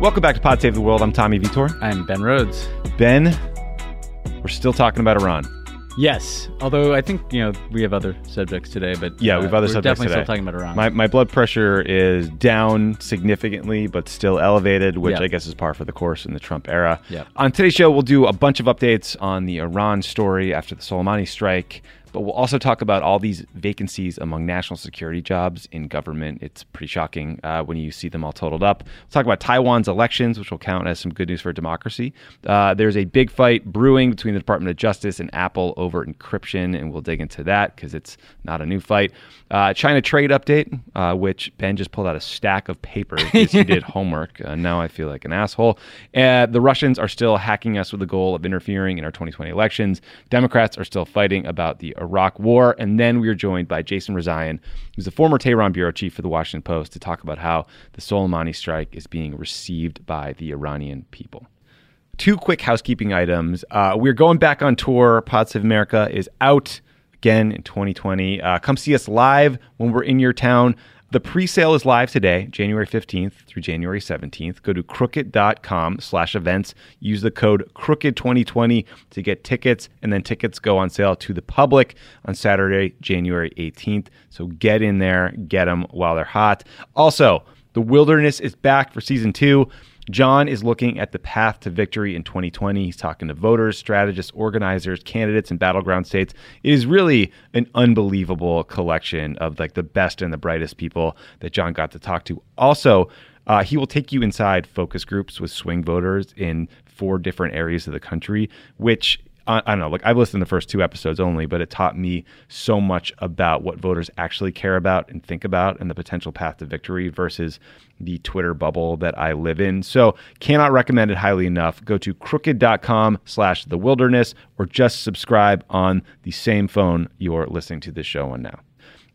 Welcome back to Pod Save the World. I'm Tommy Vietor. I'm Ben Rhodes. Ben, we're still talking about Iran. Yes, although I think you know we have other subjects today, but Yeah, we have uh, other we're subjects definitely today. still talking about Iran. My, my blood pressure is down significantly, but still elevated, which Yeah. I guess is par for the course in the Trump era. Yeah. On today's show, we'll do a bunch of updates on the Iran story after the Soleimani strike, but we'll also talk about all these vacancies among national security jobs in government. It's pretty shocking uh, when you see them all totaled up. We'll talk about Taiwan's elections, which will count as some good news for democracy. Uh, there's a big fight brewing between the Department of Justice and Apple over encryption, and we'll dig into that because it's not a new fight. Uh, China trade update, uh, which Ben just pulled out a stack of papers because he did homework. Uh, now I feel like an asshole. Uh, the Russians are still hacking us with the goal of interfering in our 2020 elections. Democrats are still fighting about the Iraq War. And then we are joined by Jason Rezaian, who's the former Tehran bureau chief for the Washington Post, to talk about how the Soleimani strike is being received by the Iranian people two quick housekeeping items. Uh, we're going back on tour. Pods of America is out again in 2020. Uh, come see us live when we're in your town. The pre-sale is live today, January 15th through January 17th. Go to crooked.com slash events. Use the code crooked2020 to get tickets, and then tickets go on sale to the public on Saturday, January 18th. So get in there, get them while they're hot. Also, The Wilderness is back for season two. John is looking at the path to victory in 2020. He's talking to voters, strategists, organizers, candidates in battleground states. It is really an unbelievable collection of like the best and the brightest people that John got to talk to. Also, uh, he will take you inside focus groups with swing voters in four different areas of the country, which I don't know. Like I've listened to the first two episodes only, but it taught me so much about what voters actually care about and think about, and the potential path to victory versus the Twitter bubble that I live in. So cannot recommend it highly enough. Go to crooked.com/slash the wilderness or just subscribe on the same phone you're listening to this show on now.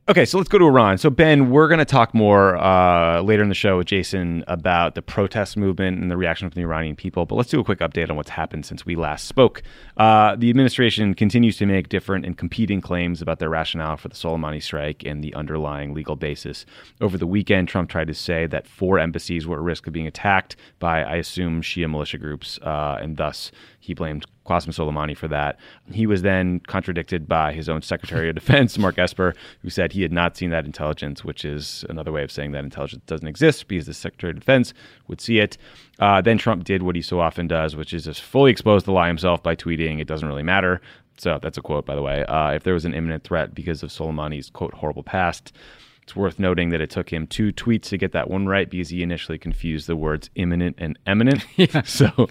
Okay, so let's go to Iran. So, Ben, we're going to talk more uh, later in the show with Jason about the protest movement and the reaction from the Iranian people. But let's do a quick update on what's happened since we last spoke. Uh, the administration continues to make different and competing claims about their rationale for the Soleimani strike and the underlying legal basis. Over the weekend, Trump tried to say that four embassies were at risk of being attacked by, I assume, Shia militia groups, uh, and thus he blamed Qasem Soleimani for that. He was then contradicted by his own Secretary of Defense, Mark Esper, who said he had not seen that intelligence, which is another way of saying that intelligence doesn't exist because the Secretary of Defense would see it. Uh, then Trump did what he so often does, which is just fully expose the lie himself by tweeting, it doesn't really matter. So that's a quote, by the way. Uh, if there was an imminent threat because of Soleimani's, quote, horrible past, it's worth noting that it took him two tweets to get that one right because he initially confused the words imminent and eminent. So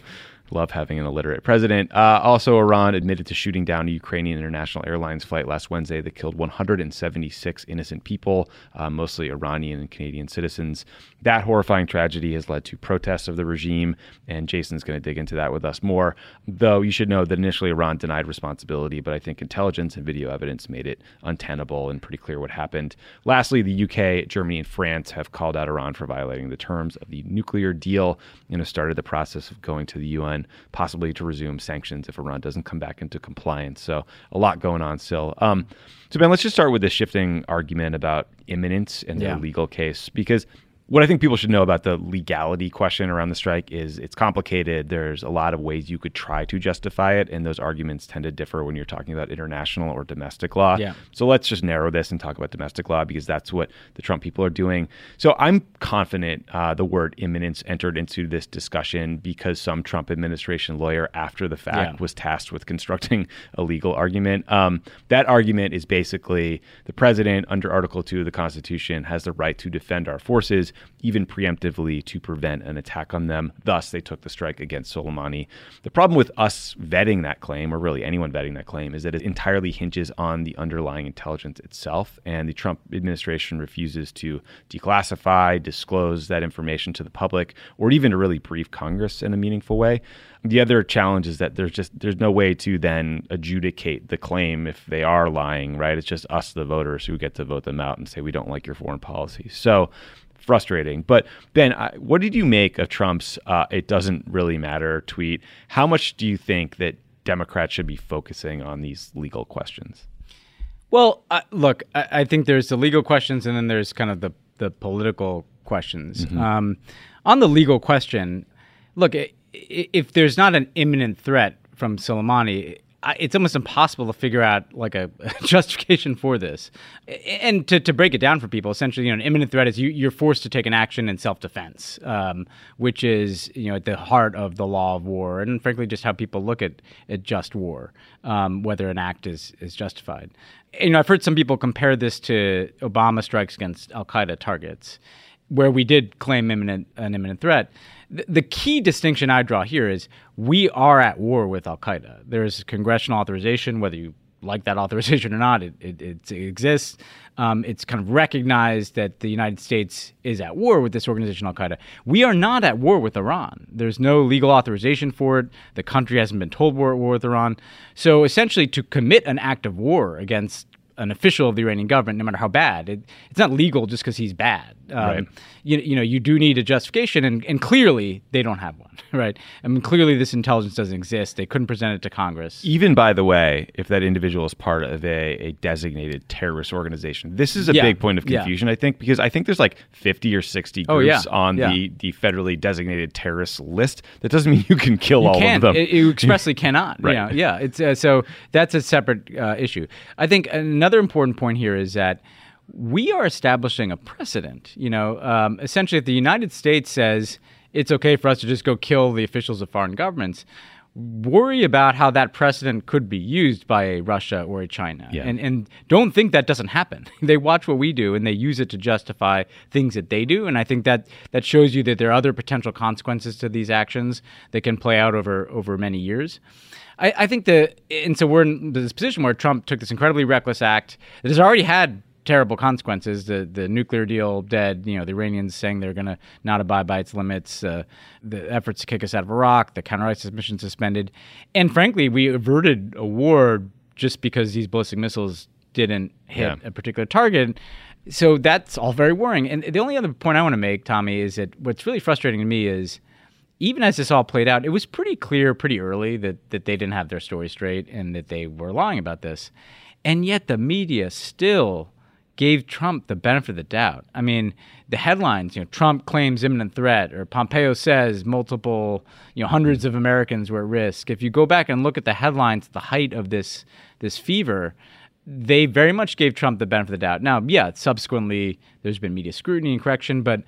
love having an illiterate president. Uh, also, Iran admitted to shooting down a Ukrainian International Airlines flight last Wednesday that killed 176 innocent people, uh, mostly Iranian and Canadian citizens. That horrifying tragedy has led to protests of the regime, and Jason's going to dig into that with us more. Though you should know that initially Iran denied responsibility, but I think intelligence and video evidence made it untenable and pretty clear what happened. Lastly, the UK, Germany, and France have called out Iran for violating the terms of the nuclear deal and have started the process of going to the UN, possibly to resume sanctions if Iran doesn't come back into compliance. So a lot going on still. Um, so Ben, let's just start with the shifting argument about imminence and Yeah. the legal case because what I think people should know about the legality question around the strike is it's complicated. There's a lot of ways you could try to justify it, and those arguments tend to differ when you're talking about international or domestic law. Yeah. So let's just narrow this and talk about domestic law because that's what the Trump people are doing. So I'm confident uh, the word imminence entered into this discussion because some Trump administration lawyer after the fact Yeah. was tasked with constructing a legal argument. Um, that argument is basically the president, under Article 2 of the Constitution, has the right to defend our forces even preemptively to prevent an attack on them. Thus, they took the strike against Soleimani. The problem with us vetting that claim, or really anyone vetting that claim, is that it entirely hinges on the underlying intelligence itself. And the Trump administration refuses to declassify, disclose that information to the public, or even to really brief Congress in a meaningful way. The other challenge is that there's just there's no way to then adjudicate the claim if they are lying, right? It's just us, the voters, who get to vote them out and say we don't like your foreign policy. So frustrating. But Ben, I, what did you make of Trump's uh, "it doesn't really matter" tweet? How much do you think that Democrats should be focusing on these legal questions? Well, uh, look, I, I, think there's the legal questions, and then there's kind of the the political questions. Mm-hmm. Um, on the legal question, look, if there's not an imminent threat from Soleimani, it's almost impossible to figure out like a, justification for this. And to, to break it down for people, essentially, you know, an imminent threat is you, are forced to take an action in self-defense, um, which is you know at the heart of the law of war, and frankly, just how people look at, at just war, um, whether an act is is justified. You know, I've heard some people compare this to Obama strikes against Al Qaeda targets, where we did claim imminent an imminent threat the key distinction I draw here is we are at war with Al Qaeda. There is congressional authorization, whether you like that authorization or not, it, it, it exists. Um, it's kind of recognized that the United States is at war with this organization, Al Qaeda. We are not at war with Iran. There's no legal authorization for it. The country hasn't been told we're at war with Iran. So essentially, to commit an act of war against an official of the Iranian government, no matter how bad. It, it's not legal just because he's bad. Um, right. you, you know, you do need a justification, and, and clearly they don't have one, right? I mean, clearly this intelligence doesn't exist. They couldn't present it to Congress. Even, by the way, if that individual is part of a, a designated terrorist organization. This is a yeah. big point of confusion, yeah. I think, because I think there's like 50 or 60 groups oh, yeah. on the, the federally designated terrorist list. That doesn't mean you can kill you all can't. of them. It, you expressly cannot. right. Yeah, yeah. It's, uh, so that's a separate uh, issue. I think another important point here is that we are establishing a precedent. You know, um, essentially, if the United States says it's okay for us to just go kill the officials of foreign governments, worry about how that precedent could be used by a Russia or a China. Yeah. And, and don't think that doesn't happen. they watch what we do and they use it to justify things that they do. And I think that that shows you that there are other potential consequences to these actions that can play out over, over many years. I, I think that, and so we're in this position where Trump took this incredibly reckless act that has already had terrible consequences. The the nuclear deal dead. You know, the Iranians saying they're going to not abide by its limits. Uh, the efforts to kick us out of Iraq. The counter ISIS mission suspended. And frankly, we averted a war just because these ballistic missiles didn't hit yeah. a particular target. So that's all very worrying. And the only other point I want to make, Tommy, is that what's really frustrating to me is even as this all played out, it was pretty clear pretty early that, that they didn't have their story straight and that they were lying about this. And yet the media still gave Trump the benefit of the doubt. I mean, the headlines, you know, Trump claims imminent threat, or Pompeo says multiple, you know, hundreds of Americans were at risk. If you go back and look at the headlines, at the height of this this fever, they very much gave Trump the benefit of the doubt. Now, yeah, subsequently there's been media scrutiny and correction, but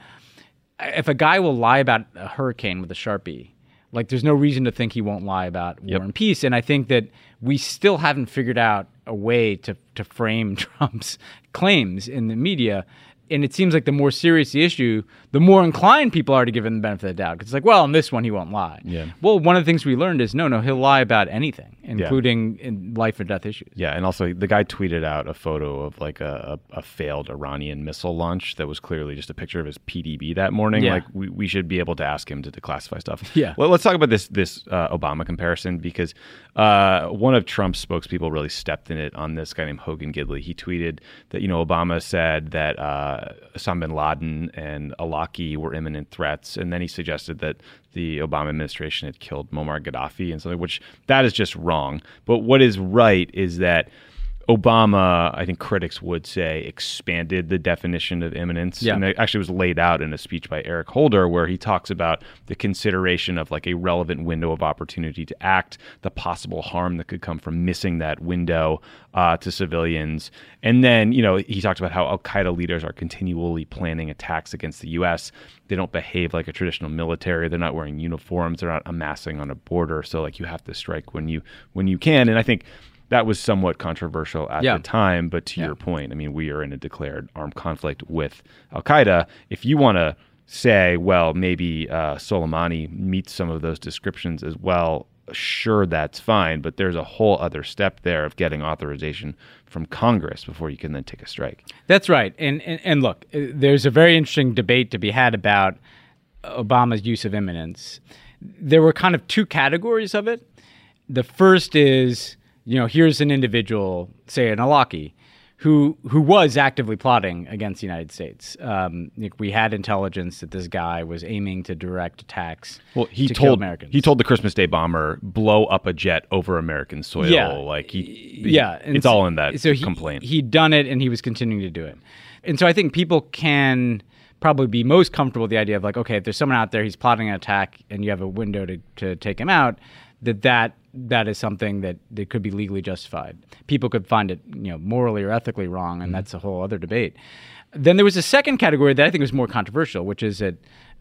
if a guy will lie about a hurricane with a sharpie, like there's no reason to think he won't lie about war and peace. And I think that we still haven't figured out a way to to frame Trump's claims in the media and it seems like the more serious the issue, the more inclined people are to give him the benefit of the doubt. Because it's like, well, on this one, he won't lie. Yeah. Well, one of the things we learned is no, no, he'll lie about anything, including yeah. in life or death issues. Yeah, and also the guy tweeted out a photo of like a, a, a, failed Iranian missile launch that was clearly just a picture of his PDB that morning. Yeah. Like we, we should be able to ask him to declassify stuff. Yeah. Well, let's talk about this this uh, Obama comparison because uh, one of Trump's spokespeople really stepped in it on this guy named Hogan Gidley. He tweeted that you know Obama said that uh, Uh, Osama bin Laden and Awlaki were imminent threats, and then he suggested that the Obama administration had killed Muammar Gaddafi and something, which that is just wrong. But what is right is that Obama, I think critics would say, expanded the definition of imminence. Yeah. And it actually was laid out in a speech by Eric Holder where he talks about the consideration of like a relevant window of opportunity to act, the possible harm that could come from missing that window uh, to civilians. And then, you know, he talked about how Al Qaeda leaders are continually planning attacks against the U.S. They don't behave like a traditional military. They're not wearing uniforms. They're not amassing on a border. So, like, you have to strike when you when you can. And I think that was somewhat controversial at Yeah. the time. But to Yeah. your point, I mean, we are in a declared armed conflict with Al Qaeda. If you want to say, well, maybe uh, Soleimani meets some of those descriptions as well, sure, that's fine. But there's a whole other step there of getting authorization from Congress before you can then take a strike. That's right. And, and and look, uh, there's a very interesting debate to be had about Obama's use of imminence. There were kind of two categories of it. The first is, you know, here's an individual, say an Awlaki, who who was actively plotting against the United States. Um, we had intelligence that this guy was aiming to direct attacks. Well, he to told Americans. he told the Christmas Day bomber blow up a jet over American soil. Yeah. like he, yeah, and it's so- all in that so he, complaint. He'd done it, and he was continuing to do it. And so I think people can probably be most comfortable with the idea of like, okay, if there's someone out there, he's plotting an attack, and you have a window to, to take him out, that that that is something that, that could be legally justified. People could find it, you know, morally or ethically wrong, and mm-hmm. that's a whole other debate. Then there was a second category that I think was more controversial, which is that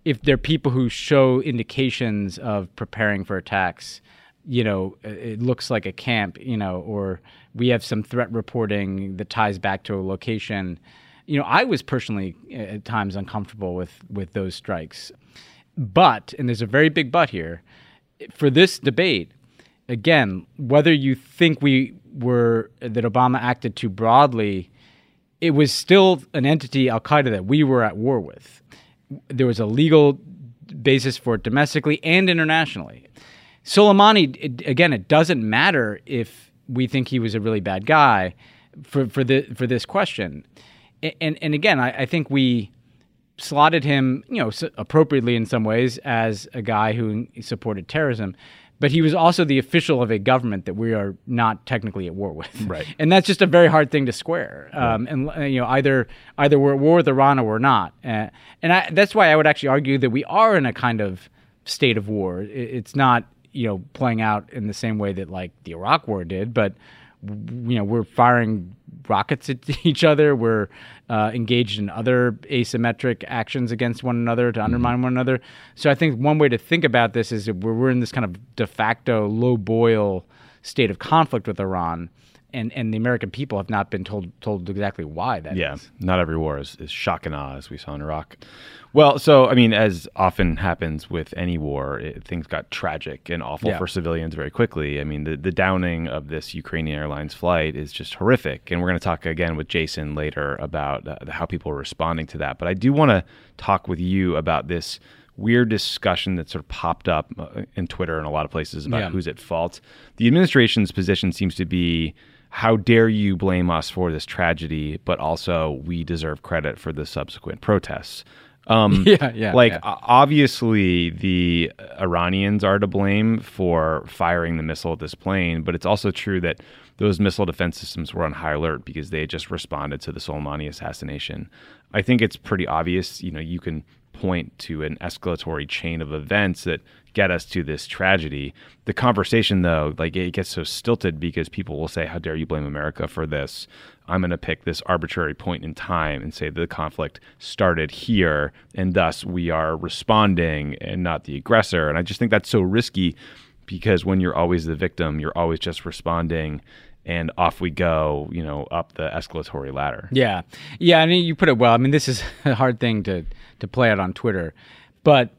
if there are people who show indications of preparing for attacks you know, it looks like a camp, you know, or we have some threat reporting that ties back to a location. You know, I was personally at times uncomfortable with with those strikes. But, and there's a very big but here, for this debate, again, whether you think we were that Obama acted too broadly, it was still an entity, Al Qaeda, that we were at war with. There was a legal basis for it domestically and internationally. Soleimani, it, again, it doesn't matter if we think he was a really bad guy for, for, the, for this question. A- And, and again, I, I think we slotted him, you know, s- appropriately in some ways as a guy who supported terrorism, but he was also the official of a government that we are not technically at war with. Right. And that's just a very hard thing to square. Um, and uh, you know, either either we're at war with Iran or we're not. Uh, and I, that's why I would actually argue that we are in a kind of state of war. It, it's not you know playing out in the same way that like the Iraq War did, but you know we're firing rockets at each other. We're uh, engaged in other asymmetric actions against one another to undermine one another. So I think one way to think about this is that we're, we're in this kind of de facto low boil state of conflict with Iran. And, and the American people have not been told told exactly why that Yeah, not every war is, is shock and awe, as we saw in Iraq. Well, so I mean, as often happens with any war, it, things got tragic and awful Yeah. for civilians very quickly. I mean, the, the downing of this Ukrainian Airlines flight is just horrific, and we're going to talk again with Jason later about uh, how people are responding to that. But I do want to talk with you about this weird discussion that sort of popped up uh, in Twitter and a lot of places about Yeah. who's at fault. The administration's position seems to be how dare you blame us for this tragedy, but also we deserve credit for the subsequent protests. Um, Yeah, yeah, Like, yeah. obviously, the Iranians are to blame for firing the missile at this plane, but it's also true that those missile defense systems were on high alert because they had just responded to the Soleimani assassination. I think it's pretty obvious. You know, you can point to an escalatory chain of events that get us to this tragedy. The conversation, though, like it gets so stilted because people will say, "How dare you blame America for this?" I'm going to pick this arbitrary point in time and say the conflict started here, and thus we are responding and not the aggressor. And I just think that's so risky because when you're always the victim, you're always just responding, and off we go, you know, up the escalatory ladder. Yeah, yeah, I and you put it well. I mean, this is a hard thing to to play out on Twitter, but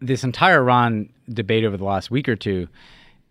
this entire Iran debate over the last week or two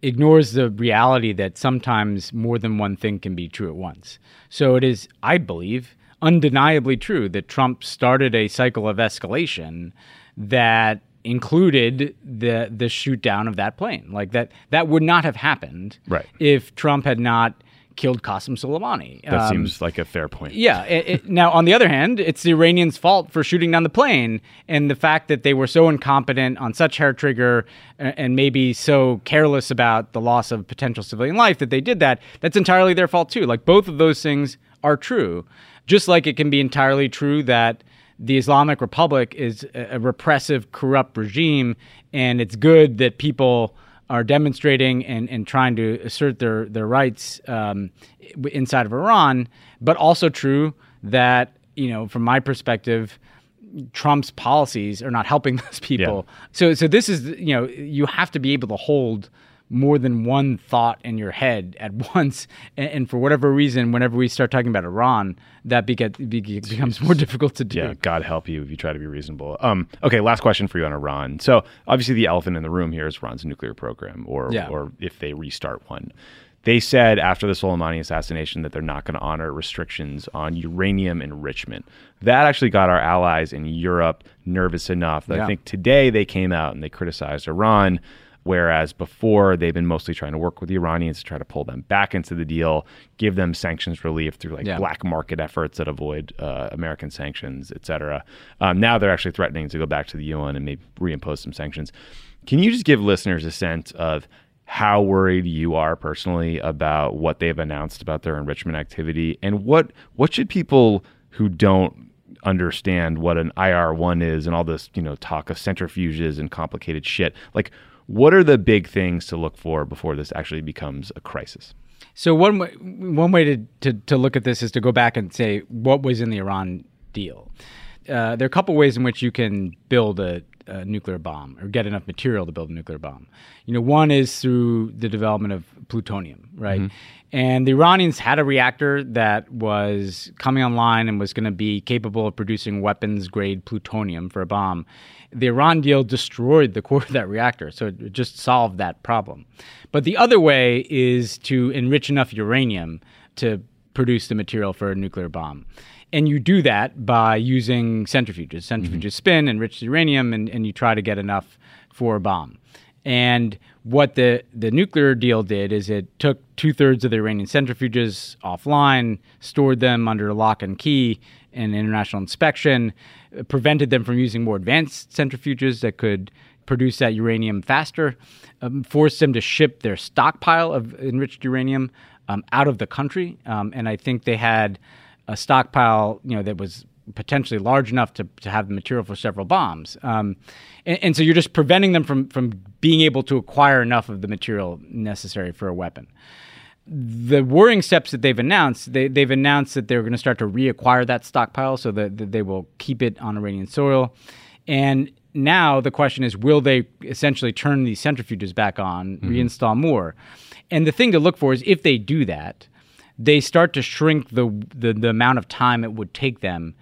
ignores the reality that sometimes more than one thing can be true at once. So it is, I believe, undeniably true that Trump started a cycle of escalation that included the the shoot down of that plane. Like that that would not have happened Right. if Trump had not killed Qasem Soleimani. That Um, seems like a fair point. yeah. It, it, now, on the other hand, it's the Iranians' fault for shooting down the plane, and the fact that they were so incompetent on such hair trigger, uh, and maybe so careless about the loss of potential civilian life that they did that. That's entirely their fault too. Like both of those things are true. Just like it can be entirely true that the Islamic Republic is a repressive, corrupt regime, and it's good that people are demonstrating and, and trying to assert their, their rights um, inside of Iran, but also true that, you know, from my perspective, Trump's policies are not helping those people. So, so this is, you know, you have to be able to hold more than one thought in your head at once. And, and, for whatever reason, whenever we start talking about Iran, that beget, becomes more difficult to do. Yeah, God help you if you try to be reasonable. Um, okay, last question for you on Iran. So obviously, the elephant in the room here is Iran's nuclear program, or yeah. or if they restart one. They said after the Soleimani assassination that they're not going to honor restrictions on uranium enrichment. That actually got our allies in Europe nervous enough that yeah. I think today they came out and they criticized Iran Whereas before, they've been mostly trying to work with the Iranians to try to pull them back into the deal, give them sanctions relief through like yeah. black market efforts that avoid uh, American sanctions, et cetera. Um, now they're actually threatening to go back to the UN and maybe reimpose some sanctions. Can you just give listeners a sense of how worried you are personally about what they've announced about their enrichment activity, and what what should people who don't understand what an IR one is and all this you know talk of centrifuges and complicated shit like what are the big things to look for before this actually becomes a crisis? So one way, one way to, to, to look at this is to go back and say what was in the Iran deal. Uh, there are a couple ways in which you can build a, a, nuclear bomb or get enough material to build a nuclear bomb. You know, one is through the development of plutonium, right? Mm-hmm. And the Iranians had a reactor that was coming online and was going to be capable of producing weapons grade plutonium for a bomb the Iran deal destroyed the core of that reactor, so it just solved that problem. But the other way is to enrich enough uranium to produce the material for a nuclear bomb. And you do that by using centrifuges. Centrifuges mm-hmm. spin, enrich uranium, and, and you try to get enough for a bomb. And what the, the nuclear deal did is it took two thirds of the Iranian centrifuges offline, stored them under lock and key and international inspection, prevented them from using more advanced centrifuges that could produce that uranium faster, um, forced them to ship their stockpile of enriched uranium um, out of the country. Um, and I think they had a stockpile, you know, that was potentially large enough to, to have the material for several bombs. Um, and, and, so you're just preventing them from, from being able to acquire enough of the material necessary for a weapon the worrying steps that they've announced, they, they've announced that they're going to start to reacquire that stockpile so that, that, they will keep it on Iranian soil. And now the question is will they essentially turn these centrifuges back on, mm-hmm. reinstall more? And the thing to look for is if they do that, they start to shrink the, the, the amount of time it would take them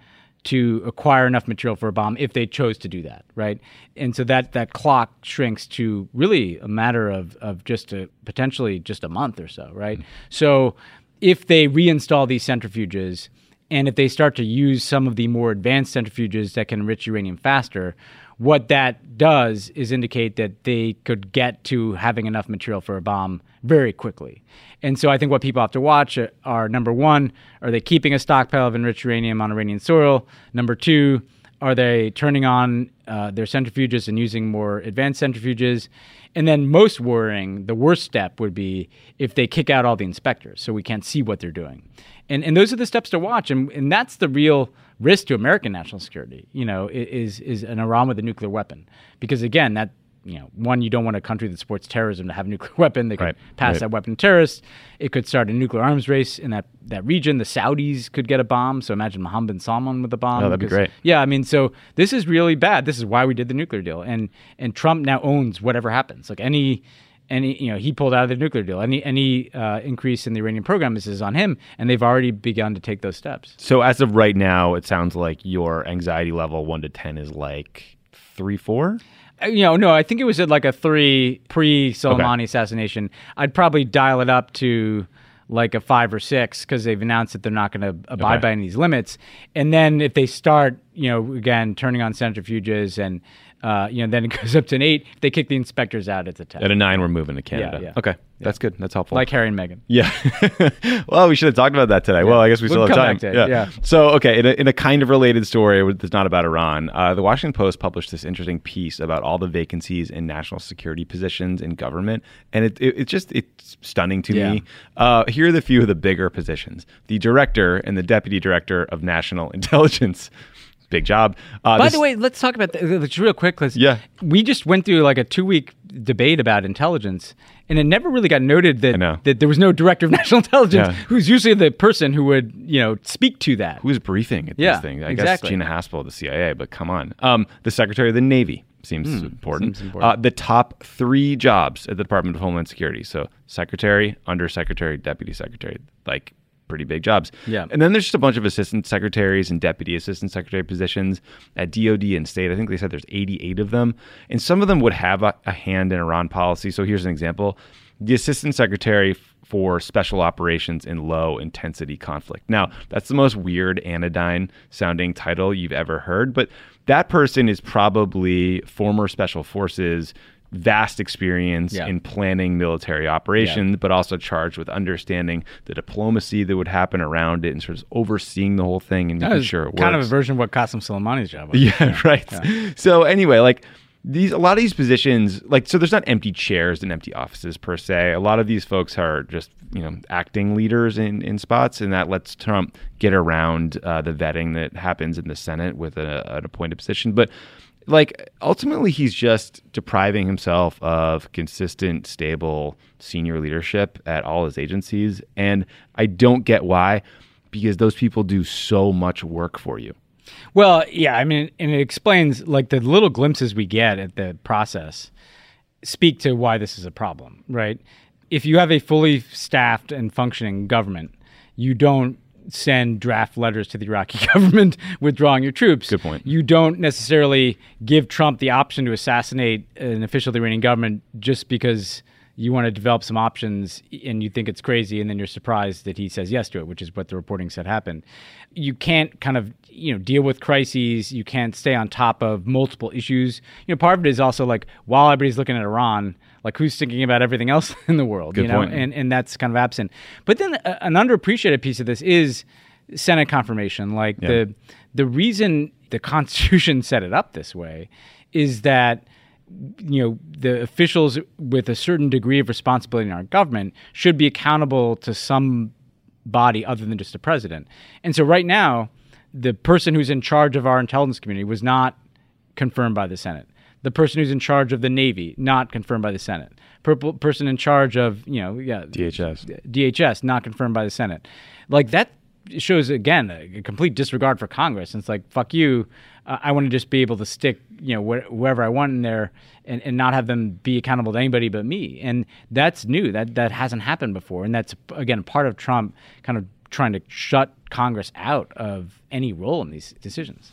to acquire enough material for a bomb if they chose to do that, right? And so that that clock shrinks to really a matter of of just a potentially just a month or so, right? Mm-hmm. So if they reinstall these centrifuges and if they start to use some of the more advanced centrifuges that can enrich uranium faster, what that does is indicate that they could get to having enough material for a bomb very quickly. And so I think what people have to watch are number one, are they keeping a stockpile of enriched uranium on Iranian soil? Number two, are they turning on uh, their centrifuges and using more advanced centrifuges? And then, most worrying, the worst step would be if they kick out all the inspectors so we can't see what they're doing. And, and those are the steps to watch. And, and that's the real risk to American national security, you know, is, is an Iran with a nuclear weapon. Because again, that you know, one, you don't want a country that supports terrorism to have a nuclear weapon. They could right. pass right. that weapon to terrorists. It could start a nuclear arms race in that, that region. The Saudis could get a bomb. So imagine Mohammed bin Salman with a bomb. Oh, that'd because, be great. Yeah, I mean, so this is really bad. This is why we did the nuclear deal. And and Trump now owns whatever happens. Like any any you know he pulled out of the nuclear deal. Any any uh, increase in the Iranian program is, on him, and they've already begun to take those steps. So as of right now, it sounds like your anxiety level one to ten is like three four. Uh, you know, no, I think it was at like a three pre Soleimani okay. assassination. I'd probably dial it up to like a five or six because they've announced that they're not going to abide okay. by any of these limits. And then if they start, you know, again turning on centrifuges and uh, you know, then it goes up to an eight. If they kick the inspectors out, it's a ten. At a nine, we're moving to Canada. Yeah, yeah. Okay, yeah. that's good. That's helpful. Like Harry and Meghan. Yeah. well, we should have talked about that today. Well, I guess we we'll still have time. Yeah. yeah. So, okay, in a, in a, kind of related story that's not about Iran, uh, the Washington Post published this interesting piece about all the vacancies in national security positions in government, and it, it, it just it's stunning to me. Uh, here are the few of the bigger positions: the director and the deputy director of national intelligence big job. Uh, By this, the way, let's talk about this real quick yeah. we just went through like a two week debate about intelligence, and it never really got noted that that there was no director of national intelligence, yeah. who's usually the person who would you know speak to that. Who's briefing at yeah, these things? I exactly. guess Gina Haspel of the CIA, but come on, um, the Secretary of the Navy. seems Hmm, important. seems important. Uh, the top three jobs at the Department of Homeland Security. So secretary, undersecretary, deputy secretary. Like pretty big jobs. Yeah. And then there's just a bunch of assistant secretaries and deputy assistant secretary positions at DOD and state. I think they said there's 88 of them. And some of them would have a, a hand in Iran policy. So here's an example the assistant secretary for special operations in low intensity conflict. Now, that's the most weird anodyne sounding title you've ever heard, but that person is probably former special forces vast experience Yeah. in planning military operations, but also charged with understanding the diplomacy that would happen around it and sort of overseeing the whole thing and That making sure it kind of a version of what Qasem Soleimani's job was. Yeah, right. So anyway, like these a lot of these positions, like so there's not empty chairs and empty offices per se. A lot of these folks are just, you know, acting leaders in, in spots and that lets Trump get around uh, the vetting that happens in the Senate with a, an appointed position. But like ultimately he's just depriving himself of consistent stable senior leadership at all his agencies and i don't get why because those people do so much work for you Well, yeah, I mean, and it explains like the little glimpses we get at the process speak to why this is a problem, right? If you have a fully staffed and functioning government, you don't send draft letters to the Iraqi government withdrawing your troops. Good point. You don't necessarily give Trump the option to assassinate an official of the Iranian government just because you want to develop some options and you think it's crazy and then you're surprised that he says yes to it which is what the reporting said happened you can't kind of you know deal with crises you can't stay on top of multiple issues you know part of it is also like while everybody's looking at iran like who's thinking about everything else in the world Good you know point. and and that's kind of absent but then a, an underappreciated piece of this is senate confirmation like Yeah. the the reason the constitution set it up this way is that you know the officials with a certain degree of responsibility in our government should be accountable to some body other than just the president. And so right now, the person who's in charge of our intelligence community was not confirmed by the Senate. The person who's in charge of the Navy not confirmed by the Senate. Per- person in charge of you know yeah DHS. DHS not confirmed by the Senate. Like that shows again a, complete disregard for Congress. And it's like fuck you. Uh, I want to just be able to stick you know where, wherever I want in there and, and not have them be accountable to anybody but me. And that's new. That that hasn't happened before. And that's again part of Trump kind of trying to shut Congress out of any role in these decisions.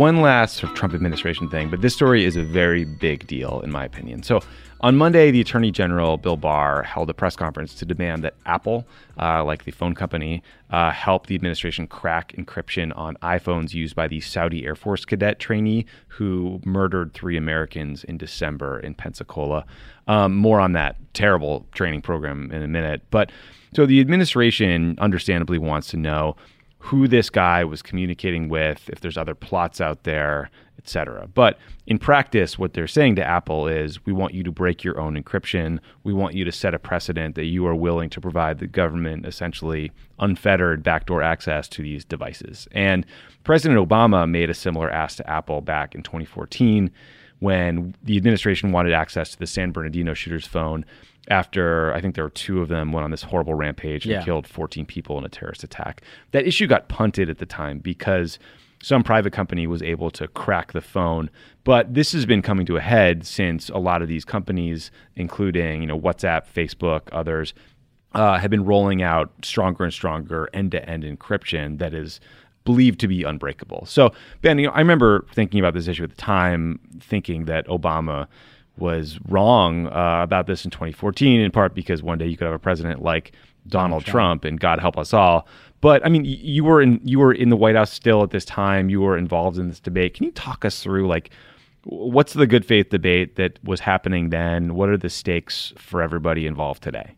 One last sort of Trump administration thing, but this story is a very big deal in my opinion. So on Monday, the Attorney General Bill Barr held a press conference to demand that Apple, uh, like the phone company, uh, help the administration crack encryption on iPhones used by the Saudi Air Force cadet trainee who murdered three Americans in December in Pensacola. Um, more on that terrible training program in a minute. But so the administration understandably wants to know who this guy was communicating with, if there's other plots out there, etc. But in practice, what they're saying to Apple is, we want you to break your own encryption. We want you to set a precedent that you are willing to provide the government essentially unfettered backdoor access to these devices. And President Obama made a similar ask to Apple back in 2014 when the administration wanted access to the San Bernardino shooter's phone after I think there were two of them went on this horrible rampage and Yeah. killed 14 people in a terrorist attack. That issue got punted at the time because some private company was able to crack the phone. But this has been coming to a head since a lot of these companies, including you know WhatsApp, Facebook, others, uh, have been rolling out stronger and stronger end-to-end encryption that is believed to be unbreakable. So Ben, you know, I remember thinking about this issue at the time, thinking that Obama was wrong uh, about this in 2014, in part because one day you could have a president like Donald Trump, and God help us all. But I mean, you were in you were in the White House still at this time. You were involved in this debate. Can you talk us through like What's the good faith debate that was happening then? What are the stakes for everybody involved today?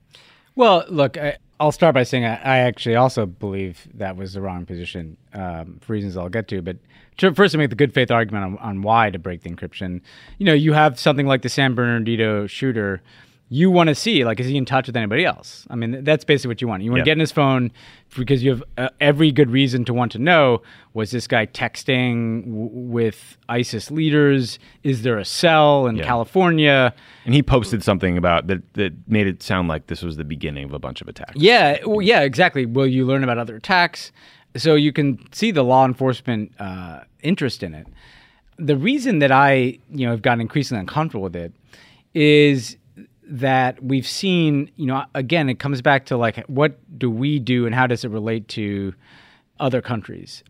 Well, look, I, will start by saying I, I, actually also believe that was the wrong position um, for reasons I'll get to. But to, first, to make the good faith argument on, on why to break the encryption, you know, you have something like the San Bernardino shooter you want to see like is he in touch with anybody else? I mean that's basically what you want. You want to get in his phone because you have uh, every good reason to want to know was this guy texting w- with isis leaders? Is there a cell in yeah. california? And he posted something about that that made it sound like this was the beginning of a bunch of attacks. Yeah well, yeah exactly. Will you learn about other attacks? So you can see the law enforcement uh, interest in it. The reason that i you know have gotten increasingly uncomfortable with it is that we've seen, you know, again, it comes back to like, what do we do and how does it relate to other countries?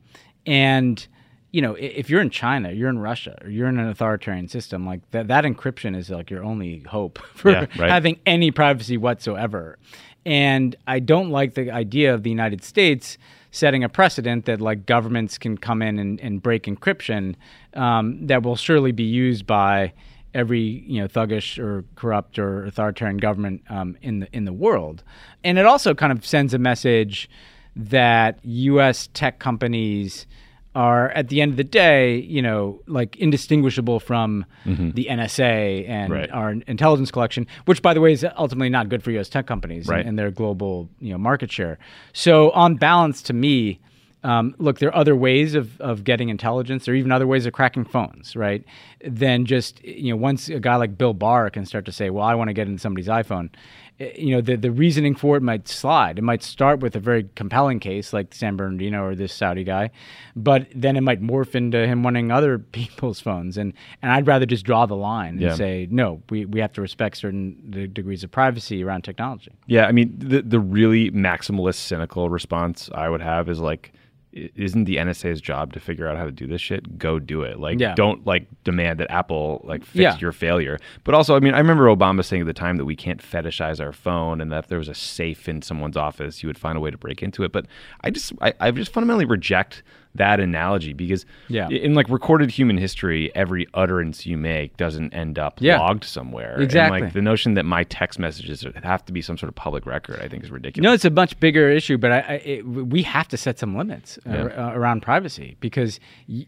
And, you know, if you're in China, you're in Russia, or you're in an authoritarian system, like that, that encryption is like your only hope for yeah, right. having any privacy whatsoever. And I don't like the idea of the United States setting a precedent that like governments can come in and, and break encryption um, that will surely be used by every you know thuggish or corrupt or authoritarian government um, in the in the world, and it also kind of sends a message that U.S. tech companies are at the end of the day, you know, like indistinguishable from mm-hmm. the NSA and right. our intelligence collection, which, by the way, is ultimately not good for U.S. tech companies right. and, and, their global, you know, market share. So, on balance, to me, um, look, there are other ways of, of getting intelligence. or even other ways of cracking phones, right? Than just, you know, once a guy like Bill Barr can start to say, well, I want to get into somebody's iPhone, eh, you know, the, the reasoning for it might slide. It might start with a very compelling case like San Bernardino or this Saudi guy, but then it might morph into him wanting other people's phones. And, and I'd rather just draw the line and say, no, we, we have to respect certain degrees of privacy around technology. Yeah. I mean, the, the really maximalist, cynical response I would have is like, isn't the NSA's job to figure out how to do this shit? Go do it. Like, yeah. don't like demand that Apple like fix yeah. your failure. But also, I mean, I remember Obama saying at the time that we can't fetishize our phone, and that if there was a safe in someone's office, you would find a way to break into it. But I just, I, I just fundamentally reject that analogy because yeah. in like recorded human history, every utterance you make doesn't end up yeah. logged somewhere. Exactly. And like the notion that my text messages have to be some sort of public record, I think is ridiculous. No, it's a much bigger issue, but I, I it, we have to set some limits uh, yeah. uh, around privacy because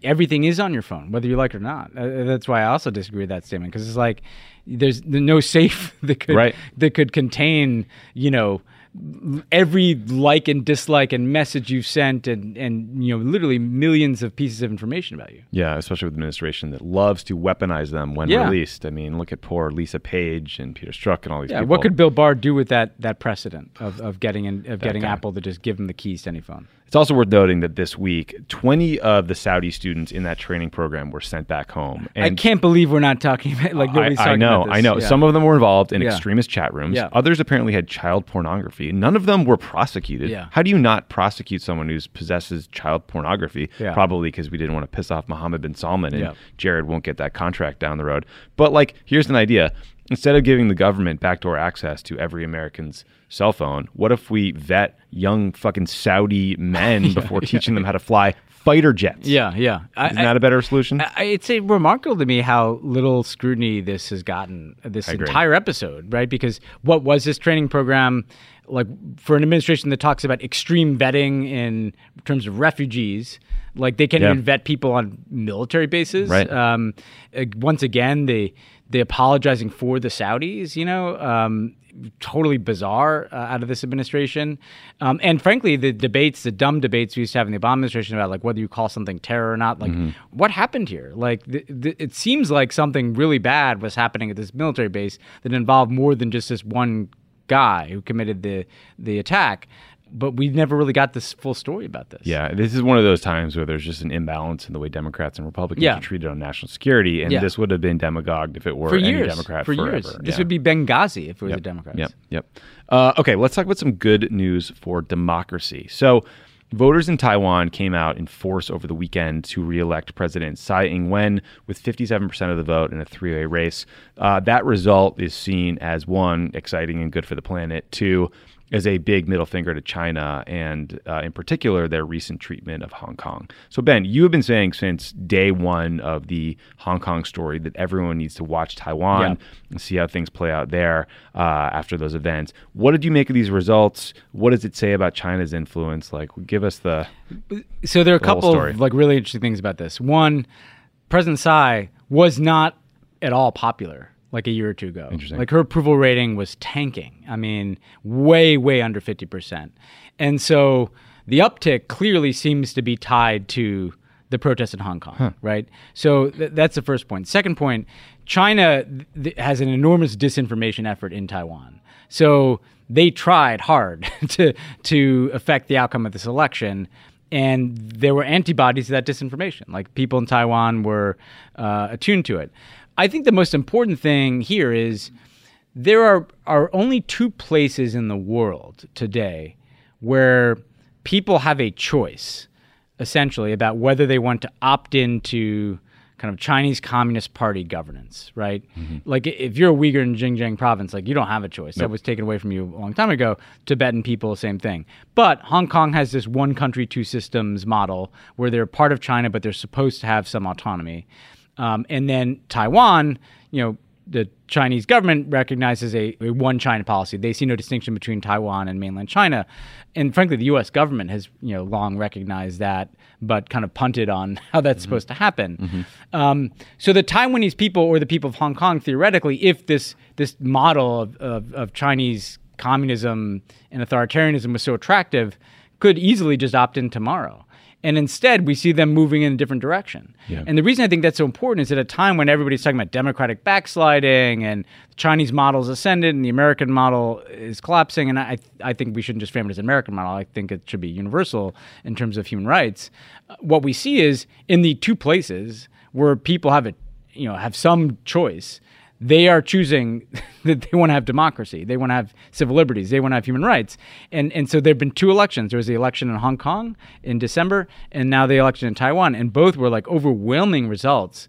everything is on your phone, whether you like it or not. Uh, that's why I also disagree with that statement because it's like there's no safe that could right. that could contain you know every like and dislike and message you've sent and and you know literally millions of pieces of information about you yeah especially with administration that loves to weaponize them when yeah. released i mean look at poor lisa page and peter strzok and all these yeah people. what could bill barr do with that that precedent of, of getting in, of that getting guy. apple to just give him the keys to any phone it's also worth noting that this week, 20 of the Saudi students in that training program were sent back home. And I can't believe we're not talking about like nobody's I, I know, about this. I know. Yeah. Some of them were involved in extremist chat rooms. Yeah. Others apparently had child pornography. None of them were prosecuted. Yeah. How do you not prosecute someone who possesses child pornography? Yeah. Probably because we didn't want to piss off Mohammed bin Salman and yeah. Jared won't get that contract down the road. But like, here's an idea: instead of giving the government backdoor access to every American's cell phone. What if we vet young fucking Saudi men yeah, before teaching them how to fly fighter jets? Yeah, yeah. Isn't I, that a better solution? I, it's remarkable to me how little scrutiny this has gotten this entire episode, right? Because what was this training program? Like for an administration that talks about extreme vetting in terms of refugees, like they can't yeah. even vet people on military bases. Right. Um, once again, the the apologizing for the Saudis, you know, um, totally bizarre uh, out of this administration. Um, and frankly, the debates, the dumb debates we used to have in the Obama administration about like whether you call something terror or not, like mm-hmm. what happened here? Like the, the, it seems like something really bad was happening at this military base that involved more than just this one guy who committed the the attack but we never really got this full story about this. Yeah, this is one of those times where there's just an imbalance in the way Democrats and Republicans yeah. are treated on national security, and yeah. this would have been demagogued if it were for years. any Democrat for forever. years. This yeah. would be Benghazi if it was yep. a Democrat. Yep, yep. Uh, okay, let's talk about some good news for democracy. So. Voters in Taiwan came out in force over the weekend to re-elect President Tsai Ing-wen with 57% of the vote in a three-way race. Uh, that result is seen as one exciting and good for the planet. Two, as a big middle finger to China and, uh, in particular, their recent treatment of Hong Kong. So, Ben, you have been saying since day one of the Hong Kong story that everyone needs to watch Taiwan yeah. and see how things play out there uh, after those events. What did you make of these results? What does it say about China's influence? Like, give us the. So, there are a couple of like really interesting things about this. One, President Tsai was not at all popular like a year or two ago. Interesting. Like her approval rating was tanking. I mean, way, way under 50%. And so the uptick clearly seems to be tied to the protests in Hong Kong, huh. right? So th- that's the first point. Second point, China th- has an enormous disinformation effort in Taiwan. So they tried hard to to affect the outcome of this election and there were antibodies to that disinformation. Like people in Taiwan were uh, attuned to it. I think the most important thing here is there are are only two places in the world today where people have a choice, essentially, about whether they want to opt into kind of Chinese Communist Party governance, right? Mm-hmm. Like if you're a Uyghur in Xinjiang province, like you don't have a choice. Nope. That was taken away from you a long time ago. Tibetan people, same thing. But Hong Kong has this one country, two systems model where they're part of China, but they're supposed to have some autonomy. Um, and then Taiwan, you know, the Chinese government recognizes a, a, one China policy. They see no distinction between Taiwan and mainland China. And frankly, the U.S. government has you know long recognized that, but kind of punted on how that's mm-hmm. supposed to happen. Mm-hmm. Um, so the Taiwanese people or the people of Hong Kong, theoretically, if this this model of, of, of Chinese communism and authoritarianism was so attractive, could easily just opt in tomorrow. And instead, we see them moving in a different direction. Yeah. And the reason I think that's so important is at a time when everybody's talking about democratic backsliding and the Chinese model is ascended and the American model is collapsing. And I, I think we shouldn't just frame it as an American model. I think it should be universal in terms of human rights. Uh, what we see is in the two places where people have a, you know, have some choice they are choosing that they want to have democracy. They want to have civil liberties. They want to have human rights. And and so there have been two elections. There was the election in Hong Kong in December, and now the election in Taiwan. And both were like overwhelming results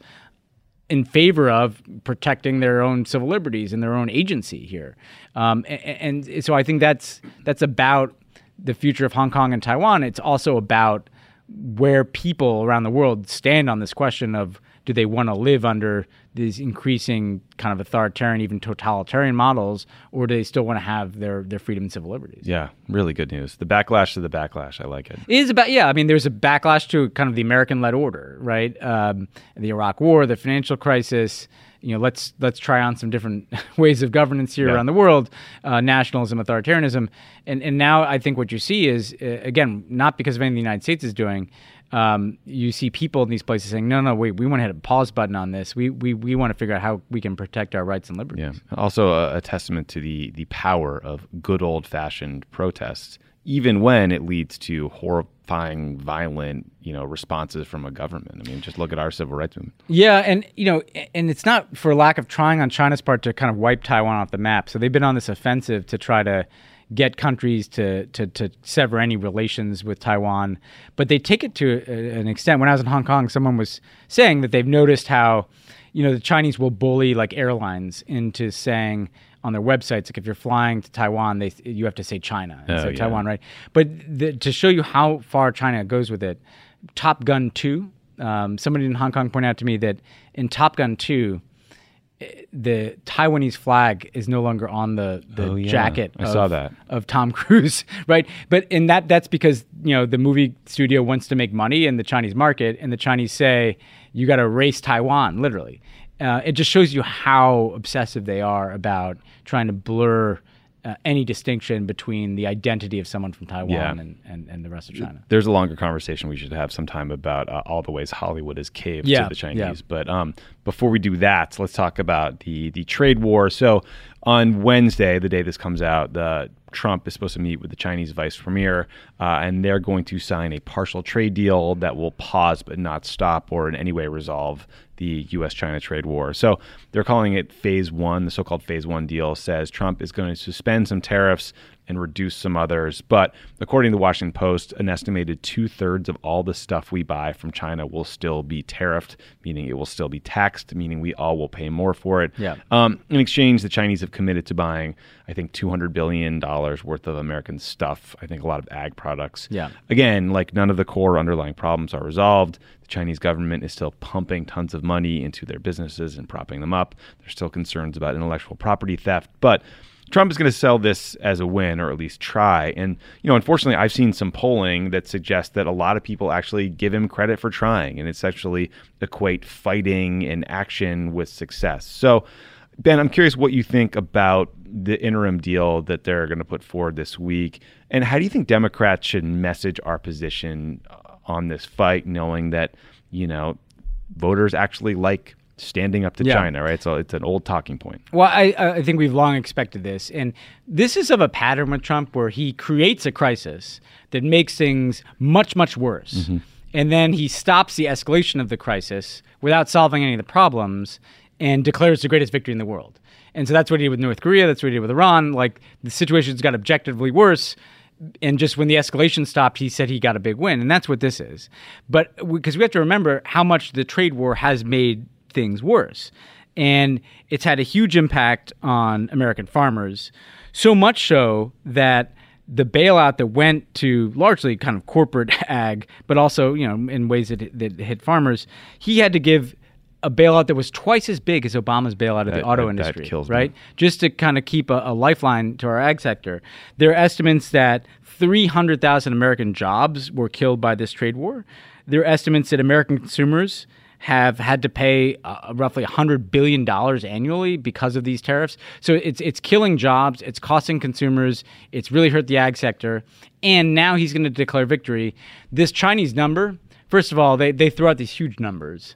in favor of protecting their own civil liberties and their own agency here. Um, and, and so I think that's that's about the future of Hong Kong and Taiwan. It's also about where people around the world stand on this question of do they want to live under these increasing kind of authoritarian, even totalitarian models, or do they still want to have their their freedom and civil liberties? Yeah, really good news. The backlash to the backlash, I like it. It is about yeah. I mean, there's a backlash to kind of the American-led order, right? Um, the Iraq War, the financial crisis. You know, let's let's try on some different ways of governance here yeah. around the world, uh, nationalism, authoritarianism, and and now I think what you see is uh, again not because of anything the United States is doing, um, you see people in these places saying, "No, no, wait, we want to hit a pause button on this. We we, we want to figure out how we can protect our rights and liberties." Yeah. Also, a, a testament to the the power of good old fashioned protests, even when it leads to horrifying, violent, you know, responses from a government. I mean, just look at our civil rights movement. Yeah, and you know, and it's not for lack of trying on China's part to kind of wipe Taiwan off the map. So they've been on this offensive to try to get countries to, to, to sever any relations with Taiwan. But they take it to an extent. When I was in Hong Kong, someone was saying that they've noticed how, you know, the Chinese will bully like airlines into saying on their websites, like if you're flying to Taiwan, they you have to say China oh, say yeah. Taiwan, right? But the, to show you how far China goes with it, Top Gun 2, um, somebody in Hong Kong pointed out to me that in Top Gun 2, the Taiwanese flag is no longer on the, the oh, yeah. jacket. I of, saw that of Tom Cruise, right? But in that, that's because you know the movie studio wants to make money in the Chinese market, and the Chinese say you got to erase Taiwan, literally. Uh, it just shows you how obsessive they are about trying to blur uh, any distinction between the identity of someone from Taiwan yeah. and, and, and, the rest of China. There's a longer conversation we should have sometime about uh, all the ways Hollywood has caved yeah. to the Chinese. Yeah. But um, before we do that, let's talk about the the trade war. So on Wednesday, the day this comes out, the Trump is supposed to meet with the Chinese vice premier, uh, and they're going to sign a partial trade deal that will pause but not stop or in any way resolve the U.S. China trade war. So they're calling it phase one. The so called phase one deal says Trump is going to suspend some tariffs and reduce some others. But according to the Washington Post, an estimated two thirds of all the stuff we buy from China will still be tariffed, meaning it will still be taxed, meaning we all will pay more for it. Yeah. Um, in exchange, the Chinese have committed to buying, I think, $200 billion worth of American stuff. I think a lot of ag products. Yeah. Again, like none of the core underlying problems are resolved. The Chinese government is still pumping tons of money into their businesses and propping them up. There's still concerns about intellectual property theft. But Trump is going to sell this as a win, or at least try. And you know, unfortunately, I've seen some polling that suggests that a lot of people actually give him credit for trying, and it's actually equate fighting and action with success. So, Ben, I'm curious what you think about the interim deal that they're going to put forward this week, and how do you think Democrats should message our position uh, on this fight, knowing that you know voters actually like standing up to Yeah. China, right? So it's an old talking point. Well, I, I think we've long expected this. And this is of a pattern with Trump where he creates a crisis that makes things much, much worse. Mm-hmm. And then he stops the escalation of the crisis without solving any of the problems and declares the greatest victory in the world. And so that's what he did with North Korea. That's what he did with Iran. Like the situation's got objectively worse. And just when the escalation stopped, he said he got a big win. And that's what this is. But because we have to remember how much the trade war has made things worse. And it's had a huge impact on American farmers, so much so that the bailout that went to largely kind of corporate ag, but also you know in ways that, that hit farmers, he had to give a bailout that was twice as big as Obama's bailout of the auto that- that industry, me. right? Just to kind of keep a, a lifeline to our ag sector. There are estimates that 300,000 American jobs were killed by this trade war. There are estimates that American consumers have had to pay uh, roughly 100 billion dollars annually because of these tariffs. So it's it's killing jobs, it's costing consumers, it's really hurt the ag sector, and now he's going to declare victory. This Chinese number, first of all, they they throw out these huge numbers.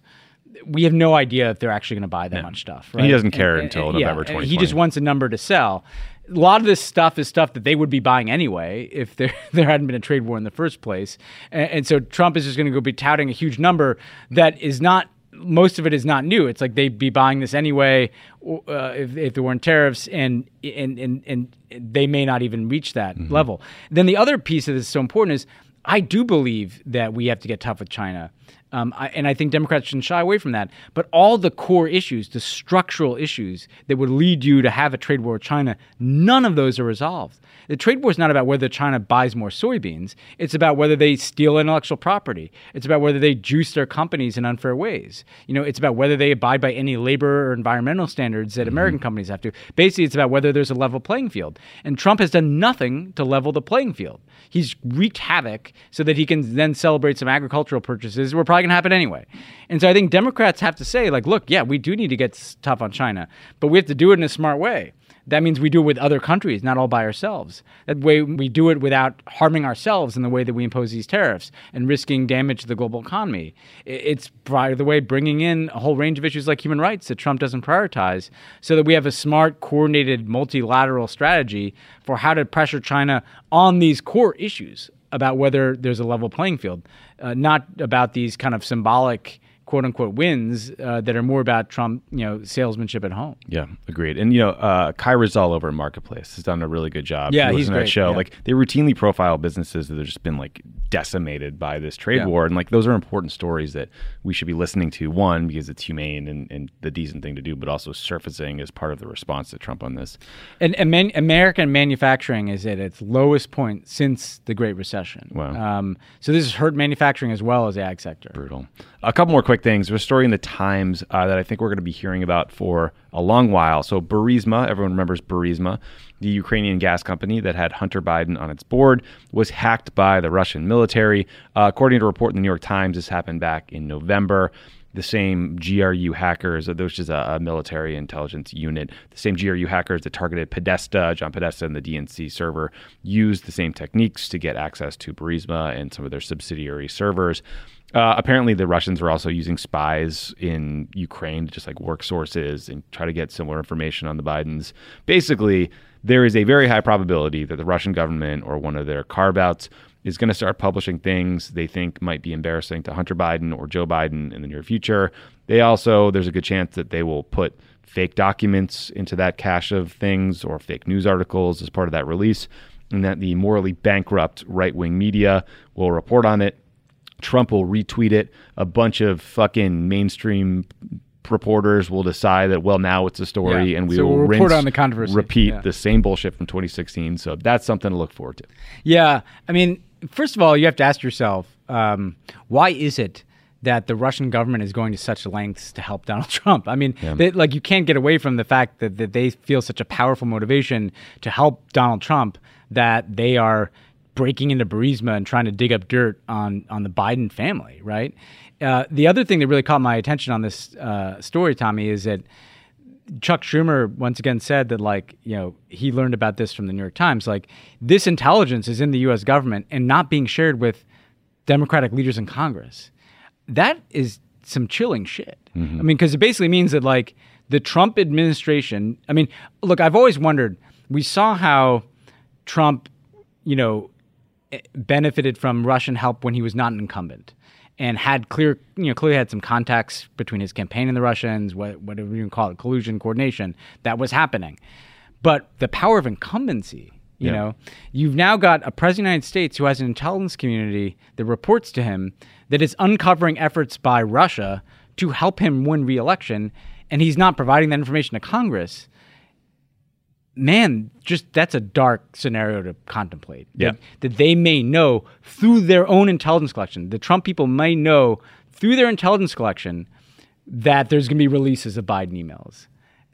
We have no idea if they're actually going to buy that much stuff. And he doesn't care until yeah, November and He just wants a number to sell. A lot of this stuff is stuff that they would be buying anyway if there there hadn't been a trade war in the first place. And, and so Trump is just going to go be touting a huge number that is not. Most of it is not new. It's like they'd be buying this anyway uh, if, if there weren't tariffs, and, and and and they may not even reach that Mm-hmm. level. Then the other piece of this is so important is I do believe that we have to get tough with China. Um, I, and I think Democrats shouldn't shy away from that. But all the core issues, the structural issues that would lead you to have a trade war with China, none of those are resolved. The trade war is not about whether China buys more soybeans. It's about whether they steal intellectual property. It's about whether they juice their companies in unfair ways. You know, it's about whether they abide by any labor or environmental standards that mm-hmm. American companies have to. Basically, it's about whether there's a level playing field. And Trump has done nothing to level the playing field. He's wreaked havoc so that he can then celebrate some agricultural purchases. We're probably going to happen anyway. And so I think Democrats have to say, like, look, yeah, we do need to get tough on China, but we have to do it in a smart way. That means we do it with other countries, not all by ourselves. That way, we do it without harming ourselves in the way that we impose these tariffs and risking damage to the global economy. It's, by the way, bringing in a whole range of issues like human rights that Trump doesn't prioritize so that we have a smart, coordinated, multilateral strategy for how to pressure China on these core issues about whether there's a level playing field, uh, not about these kind of symbolic quote unquote wins uh, that are more about Trump, you know, salesmanship at home. Yeah, agreed. And you know, uh, Kai Ryssdal over at Marketplace has done a really good job. Yeah, he's to that great, show. yeah. Like they routinely profile businesses that have just been like decimated by this trade Yeah. war, and like those are important stories that we should be listening to. One because it's humane and, and the decent thing to do, but also surfacing as part of the response to Trump on this. And, and man, American manufacturing is at its lowest point since the Great Recession. Wow. Um, so this has hurt manufacturing as well as the ag sector. Brutal. A couple more quick things. There's a story in the Times uh, that I think we're going to be hearing about for a long while. So Burisma, everyone remembers Burisma, the Ukrainian gas company that had Hunter Biden on its board, was hacked by the Russian military. Uh, according to a report in the New York Times, this happened back in November. The same GRU hackers, uh, which is a, a military intelligence unit, the same GRU hackers that targeted Podesta, John Podesta, and the DNC server, used the same techniques to get access to Burisma and some of their subsidiary servers. Uh, apparently, the Russians were also using spies in Ukraine to just like work sources and try to get similar information on the Bidens. Basically, there is a very high probability that the Russian government or one of their carve outs is going to start publishing things they think might be embarrassing to Hunter Biden or Joe Biden in the near future. They also, there's a good chance that they will put fake documents into that cache of things or fake news articles as part of that release, and that the morally bankrupt right wing media will report on it. Trump will retweet it. A bunch of fucking mainstream reporters will decide that well now it's a story Yeah. and we So will we'll report rinse, on the controversy. repeat Yeah. the same bullshit from 2016 so that's something to look forward to Yeah, I mean, first of all, you have to ask yourself, um, why is it that the Russian government is going to such lengths to help Donald Trump? I mean, they, like you can't get away from the fact that, that they feel such a powerful motivation to help Donald Trump that they are breaking into Burisma and trying to dig up dirt on on the Biden family, right? Uh, the other thing that really caught my attention on this uh, story, Tommy, is that Chuck Schumer once again said that, like, you know, he learned about this from the New York Times. Like, this intelligence is in the U.S. government and not being shared with Democratic leaders in Congress. That is some chilling shit. I mean, because it basically means that, like, the Trump administration. I mean, look, I've always wondered. We saw how Trump, you know, eh, benefited from Russian help when he was not an incumbent and had clear, you know, clearly had some contacts between his campaign and the Russians, what, whatever you can call it, collusion, coordination, that was happening. But the power of incumbency, you Yeah. know, you've now got a president of the United States who has an intelligence community that reports to him that is uncovering efforts by Russia to help him win re-election, and he's not providing that information to Congress man, just that's a dark scenario to contemplate. Yeah. That, that they may know through their own intelligence collection, the Trump people may know through their intelligence collection that there's going to be releases of Biden emails.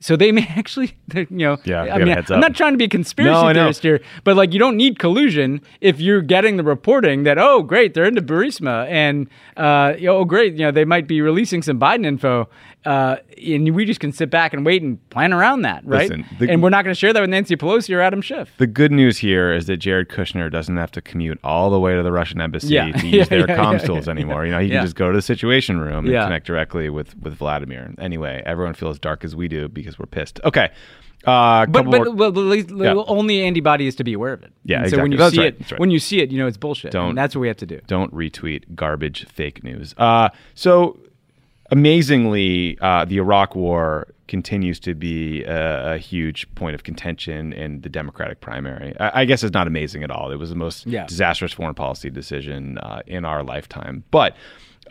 So they may actually, you know, Yeah, I mean, I'm not trying to be a conspiracy No, theorist here, but like you don't need collusion if you're getting the reporting that oh great they're into Burisma and uh, oh great you know they might be releasing some Biden info uh, and we just can sit back and wait and plan around that right Listen, the- and we're not going to share that with Nancy Pelosi or Adam Schiff. The good news here is that Jared Kushner doesn't have to commute all the way to the Russian embassy Yeah. to Yeah, use their yeah, comms yeah, tools yeah. anymore. You know, he Yeah. can just go to the Situation Room and Yeah. connect directly with with Vladimir. Anyway, everyone feels dark as we do because we're pissed. Okay, uh, But but, more- well, the least, Yeah. only antibody is to be aware of it. Yeah, And So when you That's see right, it, right. when you see it, you know it's bullshit. Don't- and that's what we have to do. don't retweet garbage fake news. Uh, so amazingly, uh, the Iraq War continues to be a, a huge point of contention in the Democratic primary. I, I guess it's not amazing at all. It was the most Yeah. disastrous foreign policy decision uh, in our lifetime. But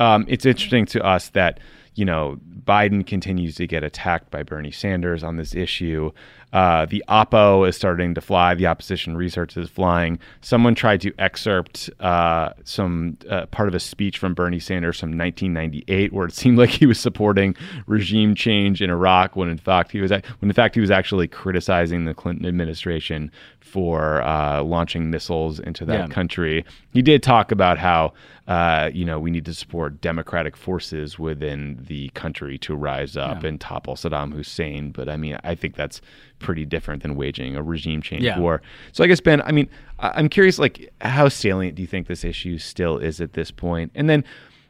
um, it's interesting to us that you know Biden continues to get attacked by Bernie Sanders on this issue. Uh, the oppo is starting to fly. The opposition research is flying. Someone tried to excerpt uh, some uh, part of a speech from Bernie Sanders from 1998, where it seemed like he was supporting regime change in Iraq, when in fact he was when in fact he was actually criticizing the Clinton administration for uh, launching missiles into that Yeah. country. He did talk about how uh, you know we need to support democratic forces within the country to rise up and topple Saddam Hussein. But I mean, I think that's pretty different than waging a regime change Yeah. war. So I guess Ben, I mean, I'm curious, like, how salient do you think this issue still is at this point? And then.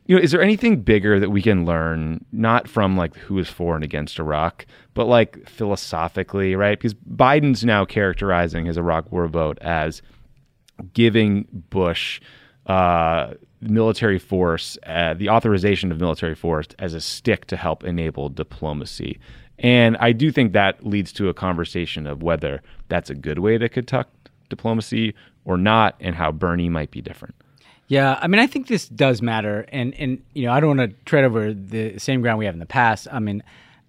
You know, is there anything bigger that we can learn, not from like who is for and against Iraq, but like philosophically, right? Because Biden's now characterizing his Iraq war vote as giving Bush uh, military force, uh, the authorization of military force as a stick to help enable diplomacy. And I do think that leads to a conversation of whether that's a good way to conduct diplomacy or not, and how Bernie might be different. Yeah, I mean, I think this does matter, and and you know, I don't want to tread over the same ground we have in the past. I mean,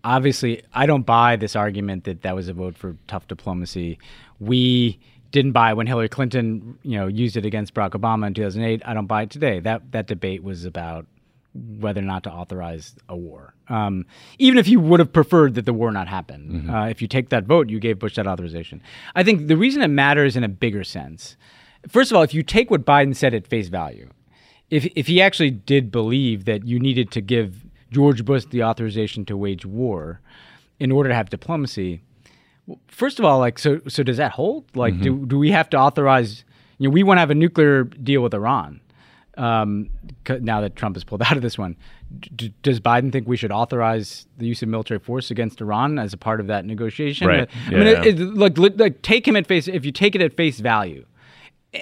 obviously, I don't buy this argument that that was a vote for tough diplomacy. We didn't buy when Hillary Clinton, you know, used it against Barack Obama in 2008. I don't buy it today. That that debate was about whether or not to authorize a war. Um, even if you would have preferred that the war not happen, uh, if you take that vote, you gave Bush that authorization. I think the reason it matters in a bigger sense, first of all, if you take what Biden said at face value, if if he actually did believe that you needed to give George Bush the authorization to wage war in order to have diplomacy, first of all, like so so does that hold? Like do do we have to authorize? You know, we want to have a nuclear deal with Iran. Um, now that Trump has pulled out of this one, D- does Biden think we should authorize the use of military force against Iran as a part of that negotiation? Right. I mean, it, it, like, like take him at face. If you take it at face value,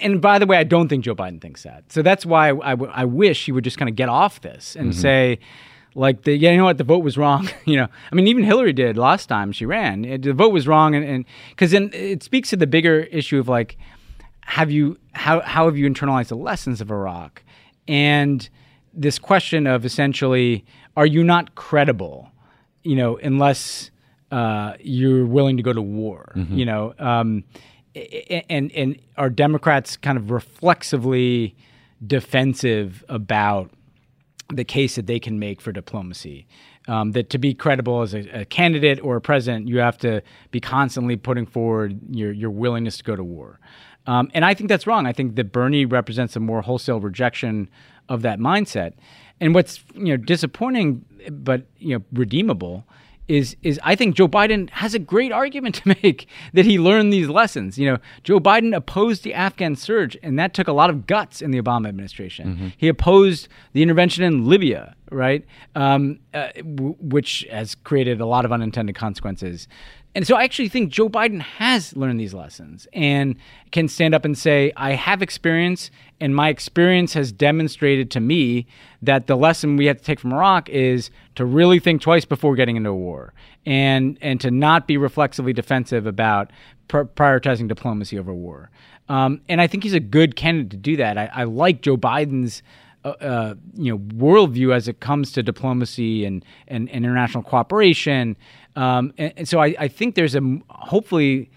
and by the way, I don't think Joe Biden thinks that. So that's why I, I, I wish he would just kind of get off this and mm-hmm. say, like the yeah, you know what the vote was wrong. you know, I mean, even Hillary did last time she ran. It, the vote was wrong, and because then it speaks to the bigger issue of like, have you how how have you internalized the lessons of Iraq, and this question of essentially, are you not credible, you know, unless uh, you're willing to go to war, mm-hmm. you know, um, and and are Democrats kind of reflexively defensive about the case that they can make for diplomacy. Um, that to be credible as a, a, candidate or a president, you have to be constantly putting forward your your willingness to go to war. Um, and I think that's wrong. I think that Bernie represents a more wholesale rejection of that mindset. And what's you know disappointing, but you know redeemable, is is I think Joe Biden has a great argument to make that he learned these lessons. You know, Joe Biden opposed the Afghan surge, and that took a lot of guts in the Obama administration. Mm-hmm. He opposed the intervention in Libya, right, um, uh, w- which has created a lot of unintended consequences. And so I actually think Joe Biden has learned these lessons and can stand up and say, I have experience, and my experience has demonstrated to me that the lesson we have to take from Iraq is to really think twice before getting into a war and, and to not be reflexively defensive about pr- prioritizing diplomacy over war. Um, and I think he's a good candidate to do that. I, I like Joe Biden's. Uh, uh, you know, worldview as it comes to diplomacy and, and, and international cooperation um, and, and, so I, I, think there's a hopefully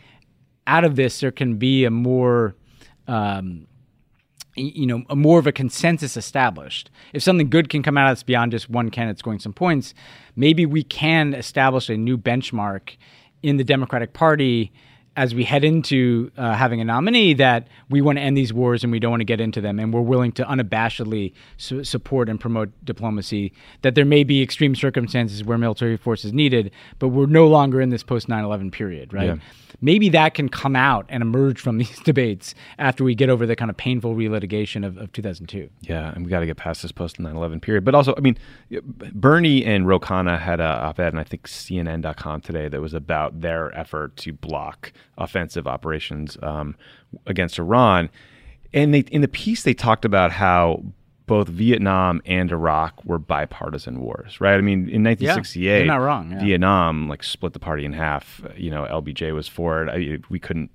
out of this there can be a more um, you know a more of a consensus established. If something good can come out of this beyond just one candidate scoring some points, maybe we can establish a new benchmark in the Democratic Party as we head into uh, having a nominee that we want to end these wars and we don't want to get into them and we're willing to unabashedly su- support and promote diplomacy that there may be extreme circumstances where military force is needed but we're no longer in this post 9-11 period right yeah maybe that can come out and emerge from these debates after we get over the kind of painful relitigation of, of 2002. Yeah, and we got to get past this post 9 11 period. But also, I mean, Bernie and Ro Khanna had a op ed, and I think CNN.com today, that was about their effort to block offensive operations um, against Iran. And they, in the piece, they talked about how both Vietnam and Iraq were bipartisan wars, right? I mean, in 1968, yeah, not wrong. Yeah. Vietnam like split the party in half. You know, LBJ was for it. I, we couldn't.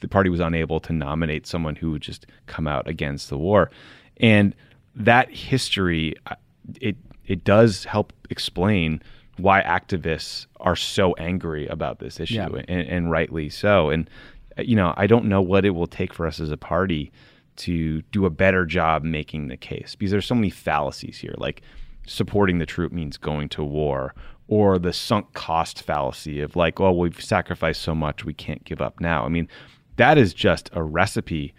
The party was unable to nominate someone who would just come out against the war, and that history, it it does help explain why activists are so angry about this issue, yeah. and, and rightly so. And you know, I don't know what it will take for us as a party to do a better job making the case because there's so many fallacies here like supporting the troop means going to war or the sunk cost fallacy of like well we've sacrificed so much we can't give up now i mean that is just a recipe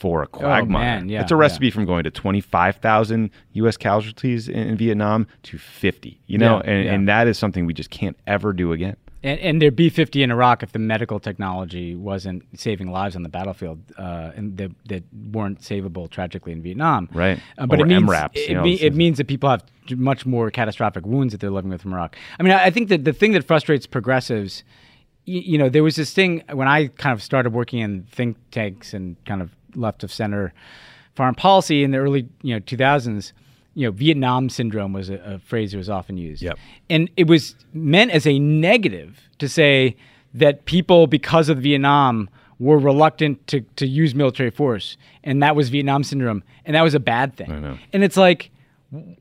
for a oh, quagmire. Oh, yeah, it's a recipe yeah. from going to 25,000 U.S. casualties in, in, Vietnam to 50, you know, yeah, and, and that is something we just can't ever do again. And, and there'd be 50 in Iraq if the medical technology wasn't saving lives on the battlefield uh, and that, that weren't savable tragically in Vietnam. Right. Uh, but or it means, MRAPs, it, know, it means that people have much more catastrophic wounds that they're living with from Iraq. I mean, I, I think that the thing that frustrates progressives, you know, there was this thing when I kind of started working in think tanks and kind of left of center foreign policy in the early, you know, 2000s – you know, Vietnam syndrome was a, a, phrase that was often used. Yep. And it was meant as a negative to say that people, because of Vietnam, were reluctant to, to use military force. And that was Vietnam syndrome. And that was a bad thing. And it's like,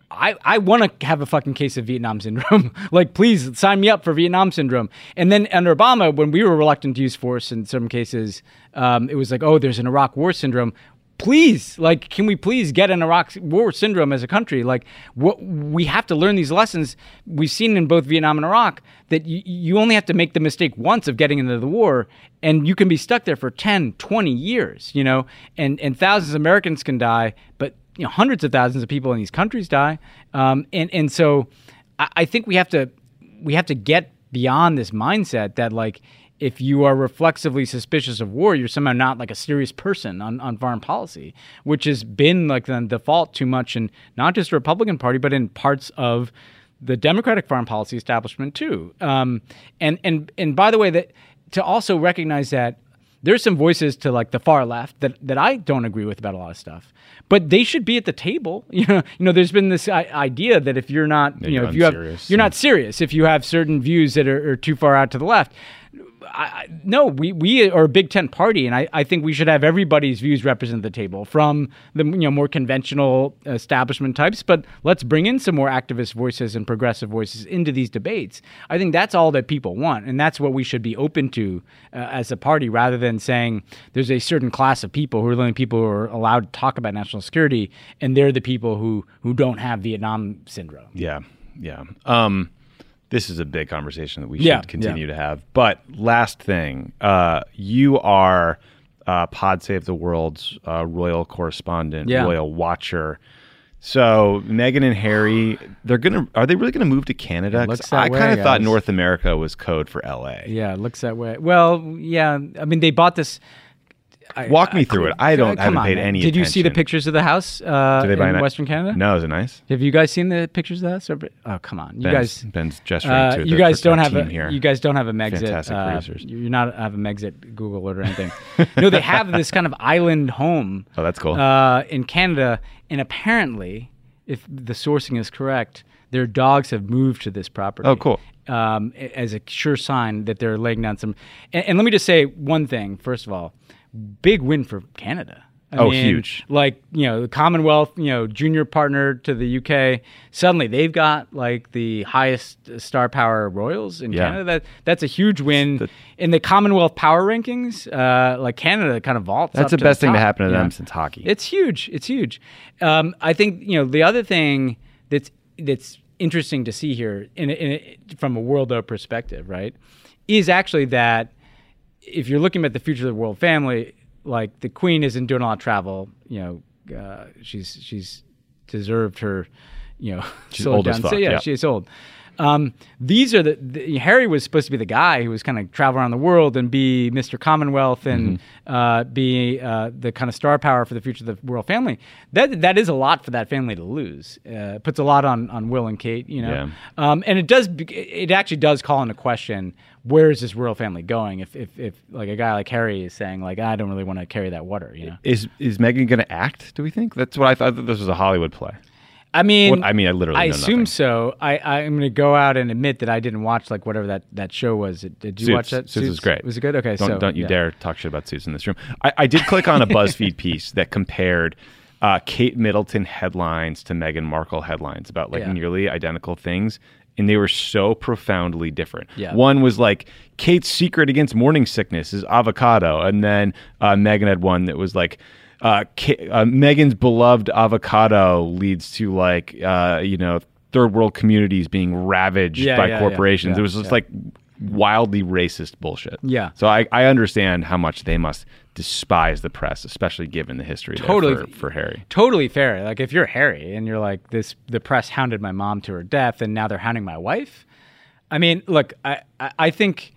I, I want to have a fucking case of Vietnam syndrome. like, please sign me up for Vietnam syndrome. And then under Obama, when we were reluctant to use force in some cases, um, it was like, oh, there's an Iraq war syndrome please like can we please get an iraq war syndrome as a country like what we have to learn these lessons we've seen in both vietnam and iraq that y- you only have to make the mistake once of getting into the war and you can be stuck there for 10 20 years you know and and thousands of americans can die but you know hundreds of thousands of people in these countries die um, and and so I, I think we have to we have to get beyond this mindset that like if you are reflexively suspicious of war, you're somehow not like a serious person on, on foreign policy, which has been like the default too much in not just the Republican Party, but in parts of the Democratic foreign policy establishment too. Um, and and and by the way, that to also recognize that there's some voices to like the far left that, that I don't agree with about a lot of stuff, but they should be at the table. You know, you know, there's been this idea that if you're not, you know, if you have, you're not serious, if you have certain views that are, are too far out to the left, I, no, we, we are a Big Tent party, and I, I think we should have everybody's views represented at the table, from the you know more conventional establishment types, but let's bring in some more activist voices and progressive voices into these debates. I think that's all that people want, and that's what we should be open to uh, as a party, rather than saying there's a certain class of people who are the only people who are allowed to talk about national security, and they're the people who who don't have Vietnam syndrome. Yeah, yeah. Um, this is a big conversation that we should yeah, continue yeah. to have. But last thing, uh, you are uh, Pod Save the World's uh, royal correspondent, yeah. royal watcher. So Meghan and Harry, they're gonna are they really gonna move to Canada? I kind of thought North America was code for LA. Yeah, it looks that way. Well, yeah, I mean they bought this I, Walk me through it. I don't. Haven't on, paid man. any. Did you see the pictures of the house uh, in ni- Western Canada? No, is it nice? Have you guys seen the pictures of the house? Oh, come on, you Ben's, guys. Ben's gesturing uh, to You guys don't have a. Here. You guys don't have a Megxit. Fantastic uh, producers. You're not have a Megxit Google or anything. no, they have this kind of island home. Oh, that's cool. Uh, in Canada, and apparently, if the sourcing is correct, their dogs have moved to this property. Oh, cool. Um, as a sure sign that they're laying down some. And, and let me just say one thing. First of all big win for Canada. I oh, mean, huge! Like you know, the Commonwealth, you know, junior partner to the UK. Suddenly, they've got like the highest star power royals in yeah. Canada. That that's a huge win the, in the Commonwealth power rankings. Uh, like Canada, kind of vaults. That's the best the thing to happen to them since hockey. It's huge. It's huge. Um, I think you know the other thing that's that's interesting to see here, in, in from a world perspective, right, is actually that if you're looking at the future of the world family, like the queen isn't doing a lot of travel. You know, uh, she's she's deserved her. You know, she's old down. as fuck. So, yeah, yeah, she's old. Um, these are the, the, Harry was supposed to be the guy who was kind of travel around the world and be Mr. Commonwealth and mm-hmm. uh, be uh, the kind of star power for the future of the royal family. That that is a lot for that family to lose. Uh, puts a lot on on Will and Kate, you know. Yeah. Um, and it does it actually does call into question where is this royal family going if, if, if like a guy like Harry is saying like I don't really want to carry that water, you know. Is is Meghan going to act? Do we think that's what I thought that this was a Hollywood play? I mean, what, I mean, I literally. I assume nothing. so. I I'm going to go out and admit that I didn't watch like whatever that, that show was. Did you Suits. watch that? Suits, Suits was great. Was it good? Okay, don't, so don't you yeah. dare talk shit about Suits in this room. I, I did click on a BuzzFeed piece that compared uh, Kate Middleton headlines to Meghan Markle headlines about like yeah. nearly identical things, and they were so profoundly different. Yeah. One was like Kate's secret against morning sickness is avocado, and then uh, Meghan had one that was like uh, uh, Meghan's beloved avocado leads to like uh, you know third world communities being ravaged yeah, by yeah, corporations. Yeah, it was just like wildly racist bullshit. Yeah. So I, I understand how much they must despise the press, especially given the history totally for, for, Harry. Totally fair. Like if you're Harry and you're like this, the press hounded my mom to her death, and now they're hounding my wife. I mean, look, I I, I think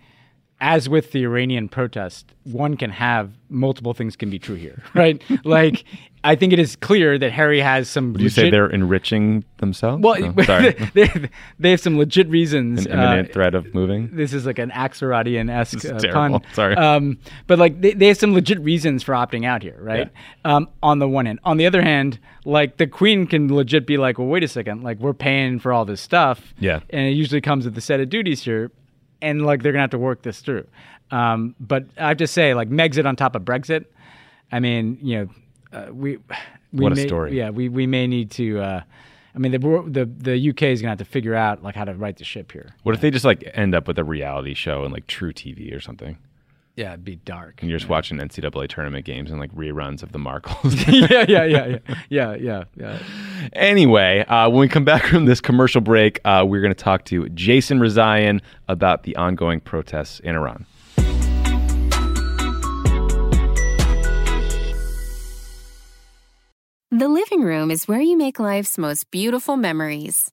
as with the Iranian protest, one can have multiple things can be true here, right? like, I think it is clear that Harry has some. Would legit, you say they're enriching themselves? Well, oh, sorry. they, they, have some legit reasons. An imminent uh, threat of moving. This is like an Axelrodian esque uh, pun. Sorry, um, but like they, they have some legit reasons for opting out here, right? Yeah. Um, on the one hand, on the other hand, like the Queen can legit be like, well, wait a second, like we're paying for all this stuff, yeah, and it usually comes with the set of duties here and like they're gonna have to work this through. Um, but I have to say, like Megxit on top of Brexit. I mean, you know, uh, we, we what a may, story. Yeah, we we may need to. Uh, I mean, the the the UK is gonna have to figure out like how to right the ship here. What if they just like end up with a reality show and like truTV or something? Yeah, it'd be dark. And you're just watching NCAA tournament games and like reruns of the Markles. yeah, yeah, yeah, yeah, yeah, yeah, yeah. Anyway, uh, when we come back from this commercial break, uh, we're going to talk to Jason Rezaian about the ongoing protests in Iran. The living room is where you make life's most beautiful memories.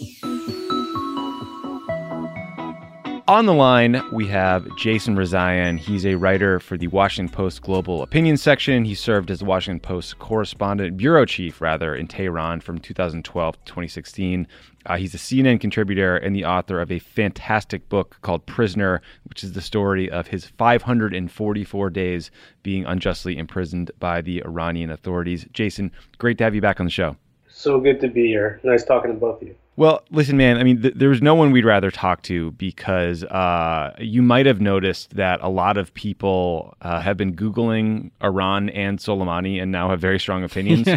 On the line, we have Jason Rezaian. He's a writer for the Washington Post Global Opinion section. He served as the Washington Post correspondent, bureau chief, rather, in Tehran from 2012 to 2016. Uh, he's a CNN contributor and the author of a fantastic book called Prisoner, which is the story of his 544 days being unjustly imprisoned by the Iranian authorities. Jason, great to have you back on the show. So good to be here. Nice talking to both of you. Well, listen, man. I mean, th- there's no one we'd rather talk to because uh, you might have noticed that a lot of people uh, have been Googling Iran and Soleimani and now have very strong opinions.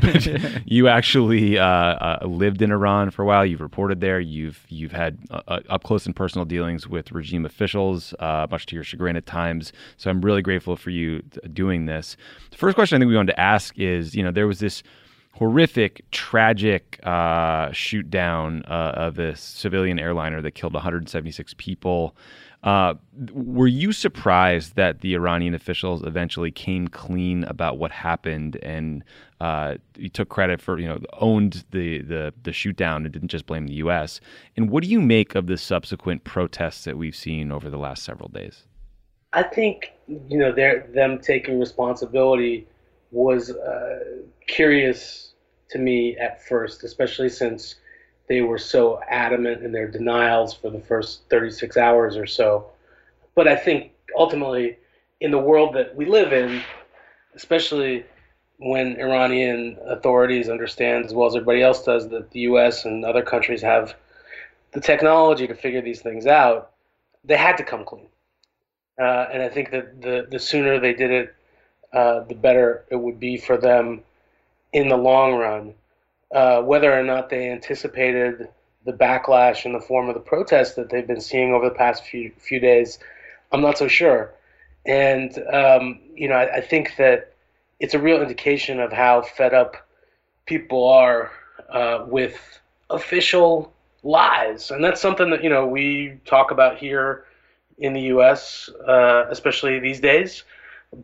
you actually uh, uh, lived in Iran for a while. You've reported there. You've you've had uh, uh, up close and personal dealings with regime officials, much to your chagrin at times. So I'm really grateful for you doing this. The first question I think we wanted to ask is, you know, there was this horrific, tragic uh, shoot down uh, of a civilian airliner that killed 176 people. Uh, were you surprised that the Iranian officials eventually came clean about what happened and uh, you took credit for you know owned the the the shoot down and didn't just blame the U.S. And what do you make of the subsequent protests that we've seen over the last several days? I think you know they're, them taking responsibility was uh, curious to me at first, especially since they were so adamant in their denials for the first 36 hours or so. But I think ultimately, in the world that we live in, especially when Iranian authorities understand as well as everybody else does that the U.S. and other countries have the technology to figure these things out, they had to come clean. Uh, and I think that the the sooner they did it, uh, the better it would be for them in the long run. Uh, whether or not they anticipated the backlash in the form of the protests that they've been seeing over the past few few days, I'm not so sure. And um, you know, I, I, think that it's a real indication of how fed up people are uh, with official lies, and that's something that you know we talk about here in the U.S., uh, especially these days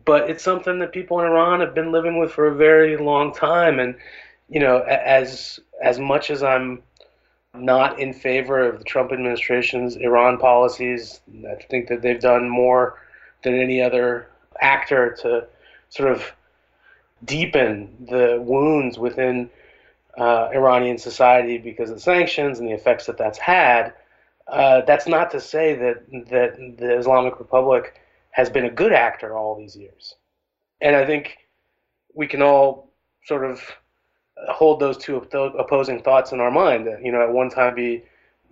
but it's something that people in Iran have been living with for a very long time. And you know, as as much as I'm not in favor of the Trump administration's Iran policies, I think that they've done more than any other actor to sort of deepen the wounds within uh, Iranian society because of sanctions and the effects that that's had. Uh, that's not to say that that the Islamic Republic has been a good actor all these years. And I think we can all sort of hold those two opposing thoughts in our mind. You know, at one time be,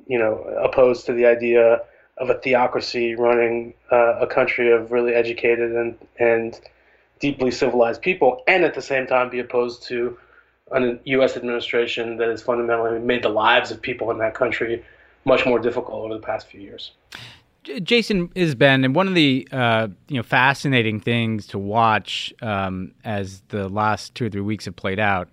you know, opposed to the idea of a theocracy running uh, a country of really educated and and deeply civilized people, and at the same time be opposed to a U.S. administration that has fundamentally made the lives of people in that country much more difficult over the past few years. Jason is Ben, and one of the uh, you know fascinating things to watch um, as the last two or three weeks have played out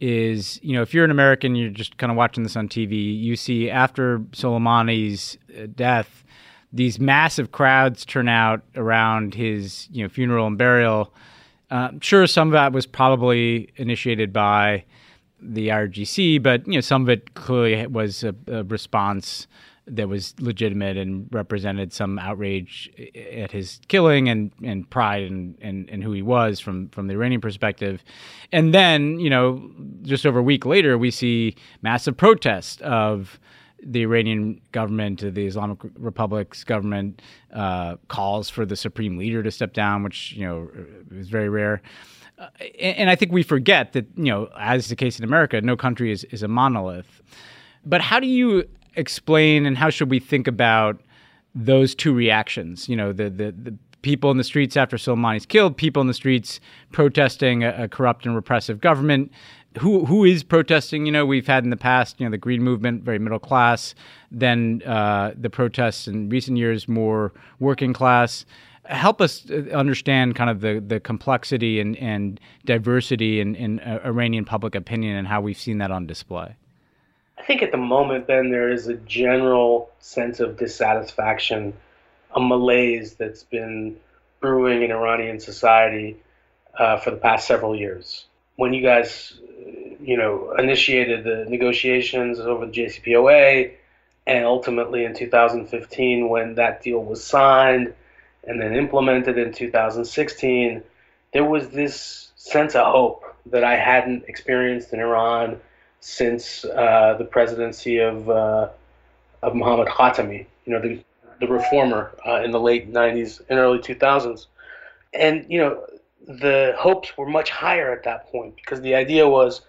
is you know if you're an American, you're just kind of watching this on TV. You see after Soleimani's uh, death, these massive crowds turn out around his you know funeral and burial. Uh, sure, some of that was probably initiated by the IRGC, but you know some of it clearly was a, a response that was legitimate and represented some outrage at his killing and, and pride and, and, and who he was from, from the Iranian perspective. And then, you know, just over a week later, we see massive protests of the Iranian government, the Islamic Republic's government, uh, calls for the supreme leader to step down, which, you know, is very rare. Uh, and, I think we forget that, you know, as the case in America, no country is, is a monolith. But how do you explain and how should we think about those two reactions? You know, the the, the people in the streets after Soleimani's killed, people in the streets protesting a, a, corrupt and repressive government. Who who is protesting? You know, we've had in the past, you know, the Green Movement, very middle class. Then uh, the protests in recent years, more working class. Help us uh, understand kind of the, the complexity and, and diversity in, in uh, Iranian public opinion and how we've seen that on display. I think at the moment, then, there is a general sense of dissatisfaction, a malaise that's been brewing in Iranian society uh, for the past several years. When you guys, you know, initiated the negotiations over the JCPOA, and ultimately in 2015 when that deal was signed and then implemented in 2016, there was this sense of hope that I hadn't experienced in Iran since uh, the presidency of uh, of Mohammad Khatami, you know, the the reformer uh, in the late 90s and early 2000s, and you know, the hopes were much higher at that point because the idea was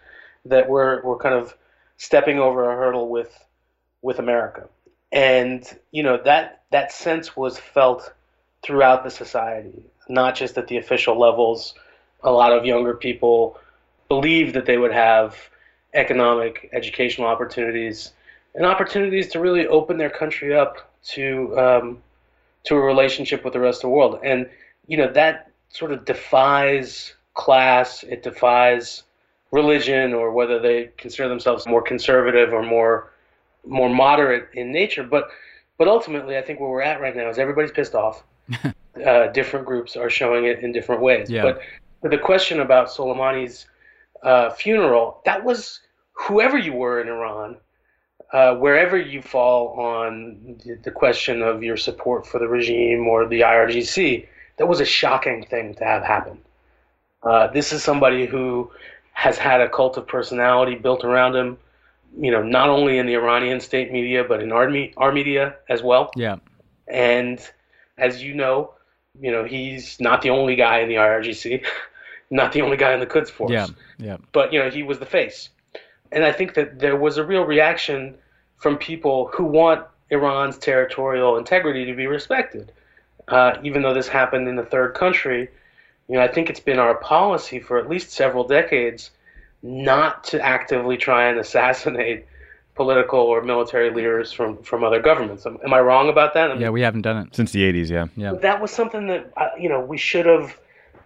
that we're we're kind of stepping over a hurdle with with America, and you know that that sense was felt throughout the society, not just at the official levels. A lot of younger people believed that they would have economic, educational opportunities, and opportunities to really open their country up to um, to a relationship with the rest of the world. And you know that sort of defies class. It defies religion or whether they consider themselves more conservative or more more moderate in nature. But but ultimately, I think where we're at right now is everybody's pissed off. uh, different groups are showing it in different ways. Yeah. But, but the question about Soleimani's uh, funeral, that was whoever you were in Iran, uh, wherever you fall on the, the question of your support for the regime or the IRGC, that was a shocking thing to have happen. Uh, this is somebody who has had a cult of personality built around him, you know, not only in the Iranian state media, but in our, our media as well. Yeah. And as you know, you know, he's not the only guy in the IRGC, not the only guy in the Quds Force. Yeah. Yeah. But, you know, he was the face. And I think that there was a real reaction from people who want Iran's territorial integrity to be respected. Uh, even though this happened in a third country, you know, I think it's been our policy for at least several decades not to actively try and assassinate political or military leaders from, from other governments. Am, am I wrong about that? I mean, Yeah, we haven't done it. Since the 80s, yeah. Yeah. that was something that uh, you know we should have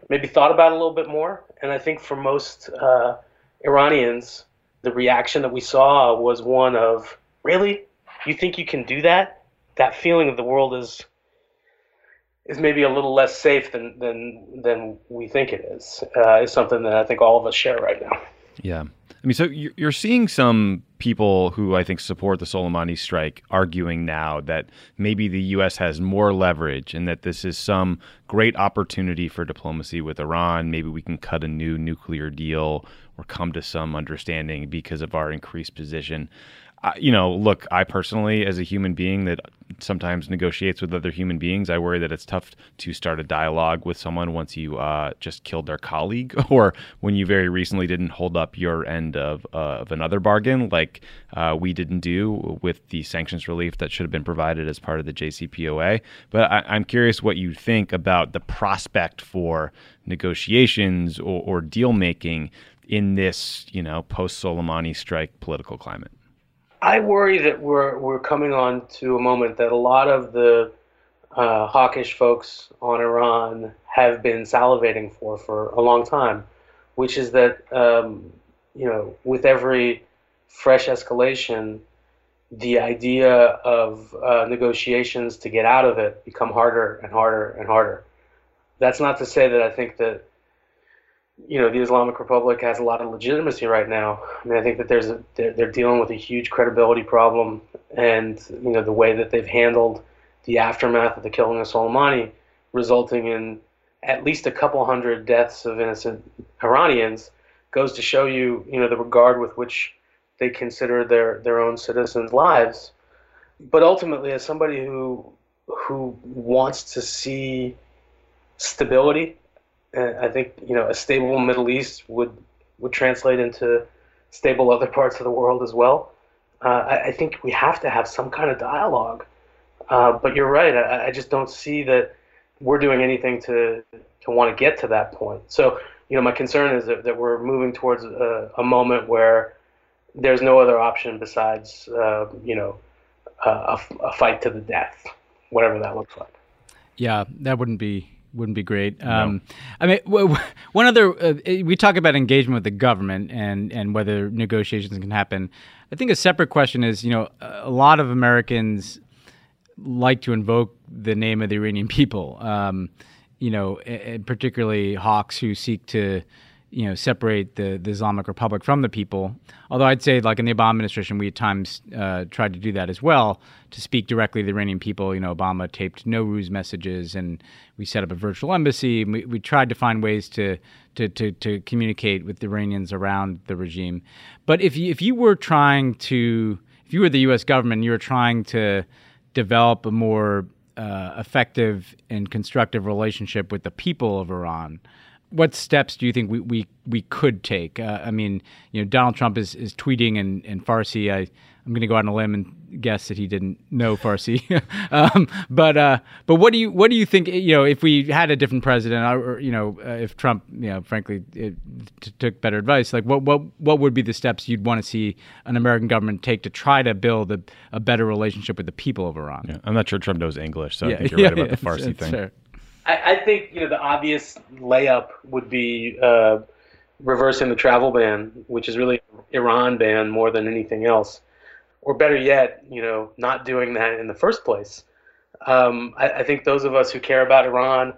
maybe thought about a little bit more. And I think for most uh, Iranians, the reaction that we saw was one of really, you think you can do that? That feeling of the world is is maybe a little less safe than than than we think it is. Uh, is something that I think all of us share right now. Yeah. I mean, so you're seeing some people who I think support the Soleimani strike arguing now that maybe the U.S. has more leverage and that this is some great opportunity for diplomacy with Iran. Maybe we can cut a new nuclear deal or come to some understanding because of our increased position. Uh, you know, look, I personally, as a human being that sometimes negotiates with other human beings, I worry that it's tough to start a dialogue with someone once you uh, just killed their colleague, or when you very recently didn't hold up your end of uh, of another bargain, like uh, we didn't do with the sanctions relief that should have been provided as part of the JCPOA. But I, I'm curious what you think about the prospect for negotiations or, or deal making in this, you know, post Soleimani strike political climate. I worry that we're we're coming on to a moment that a lot of the uh, hawkish folks on Iran have been salivating for for a long time, which is that um, you know with every fresh escalation, the idea of uh, negotiations to get out of it become harder and harder and harder. That's not to say that I think that you know the Islamic Republic has a lot of legitimacy right now. I mean, I think that there's a, they're, they're dealing with a huge credibility problem, and you know the way that they've handled the aftermath of the killing of Soleimani, resulting in at least a couple hundred deaths of innocent Iranians, goes to show you you know the regard with which they consider their their own citizens' lives. But ultimately, as somebody who who wants to see stability and I think you know a stable Middle East would would translate into stable other parts of the world as well. Uh, I, I, think we have to have some kind of dialogue. Uh, but you're right. I, I, just don't see that we're doing anything to to want to get to that point. So you know, my concern is that, that we're moving towards a, a moment where there's no other option besides uh, you know a, a fight to the death, whatever that looks like. Yeah, that wouldn't be wouldn't be great. Um, I mean, w- one other uh, we talk about engagement with the government and and whether negotiations can happen. I think a separate question is, you know, a lot of Americans like to invoke the name of the Iranian people. Um, you know, particularly hawks who seek to you know separate the, the Islamic Republic from the people. Although I'd say, like in the Obama administration, we at times uh, tried to do that as well to speak directly to the Iranian people. You know, Obama taped Nowruz messages, and we set up a virtual embassy. We, we tried to find ways to, to to to communicate with the Iranians around the regime. But if you, if you were trying to, if you were the U.S. government, you were trying to develop a more uh, effective and constructive relationship with the people of Iran what steps do you think we, we, we could take? Uh, I mean, you know, Donald Trump is, is tweeting in, in Farsi. I, I'm going to go out on a limb and guess that he didn't know Farsi. um, but uh, but what do you what do you think? You know, if we had a different president, or you know, uh, if Trump, you know, frankly, it, t- took better advice, like what what what would be the steps you'd want to see an American government take to try to build a, a better relationship with the people of Iran? Yeah, I'm not sure Trump knows English, so yeah, I think you're yeah, right about the Farsi thing. I, I, think you know the obvious layup would be uh, reversing the travel ban, which is really Iran ban more than anything else, or better yet, you know, not doing that in the first place. Um, I, I, think those of us who care about Iran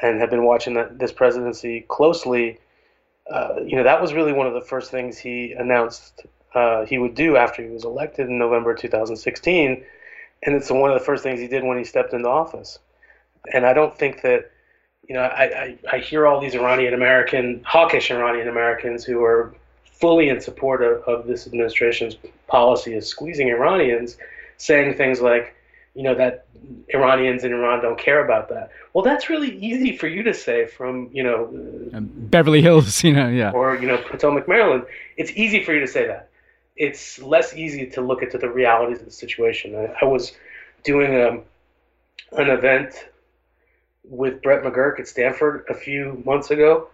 and have been watching the, this presidency closely, uh, you know, that was really one of the first things he announced uh, he would do after he was elected in November 2016, and it's one of the first things he did when he stepped into office and I don't think that you know I, I, I hear all these Iranian American hawkish Iranian Americans who are fully in support of, of this administration's policy of squeezing Iranians saying things like you know that Iranians in Iran don't care about that. Well, that's really easy for you to say from you know um, Beverly Hills, you know, yeah, or you know Potomac, Maryland. It's easy for you to say that. It's less easy to look into the realities of the situation. I, I was doing a, um, an event with Brett McGurk at Stanford a few months ago,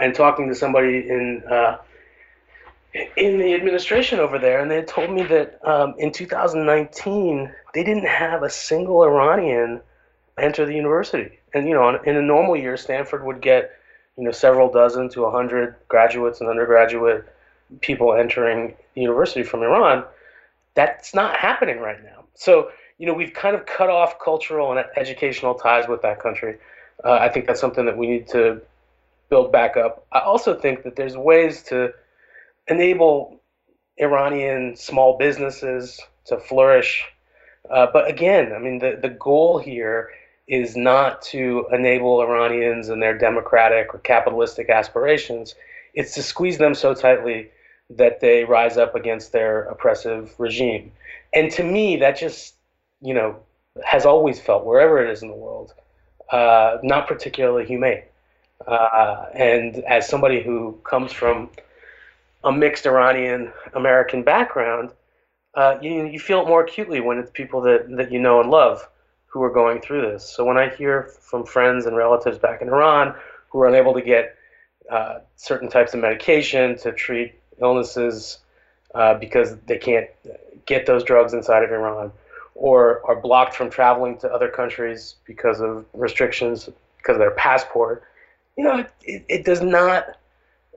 and talking to somebody in uh, in the administration over there, and they told me that um, in 2019 they didn't have a single Iranian enter the university. And you know, in a normal year, Stanford would get you know several dozen to a hundred graduates and undergraduate people entering the university from Iran. That's not happening right now. So you know, we've kind of cut off cultural and educational ties with that country. Uh, I think that's something that we need to build back up. I also think that there's ways to enable Iranian small businesses to flourish. Uh, but again, I mean, the, the goal here is not to enable Iranians and their democratic or capitalistic aspirations. It's to squeeze them so tightly that they rise up against their oppressive regime. And to me, that just you know, has always felt wherever it is in the world, uh, not particularly humane. Uh, and as somebody who comes from a mixed Iranian American background, uh, you, you feel it more acutely when it's people that, that you know and love who are going through this. So when I hear from friends and relatives back in Iran who are unable to get uh, certain types of medication to treat illnesses uh, because they can't get those drugs inside of Iran, or are blocked from traveling to other countries because of restrictions because of their passport, you know, it, it does not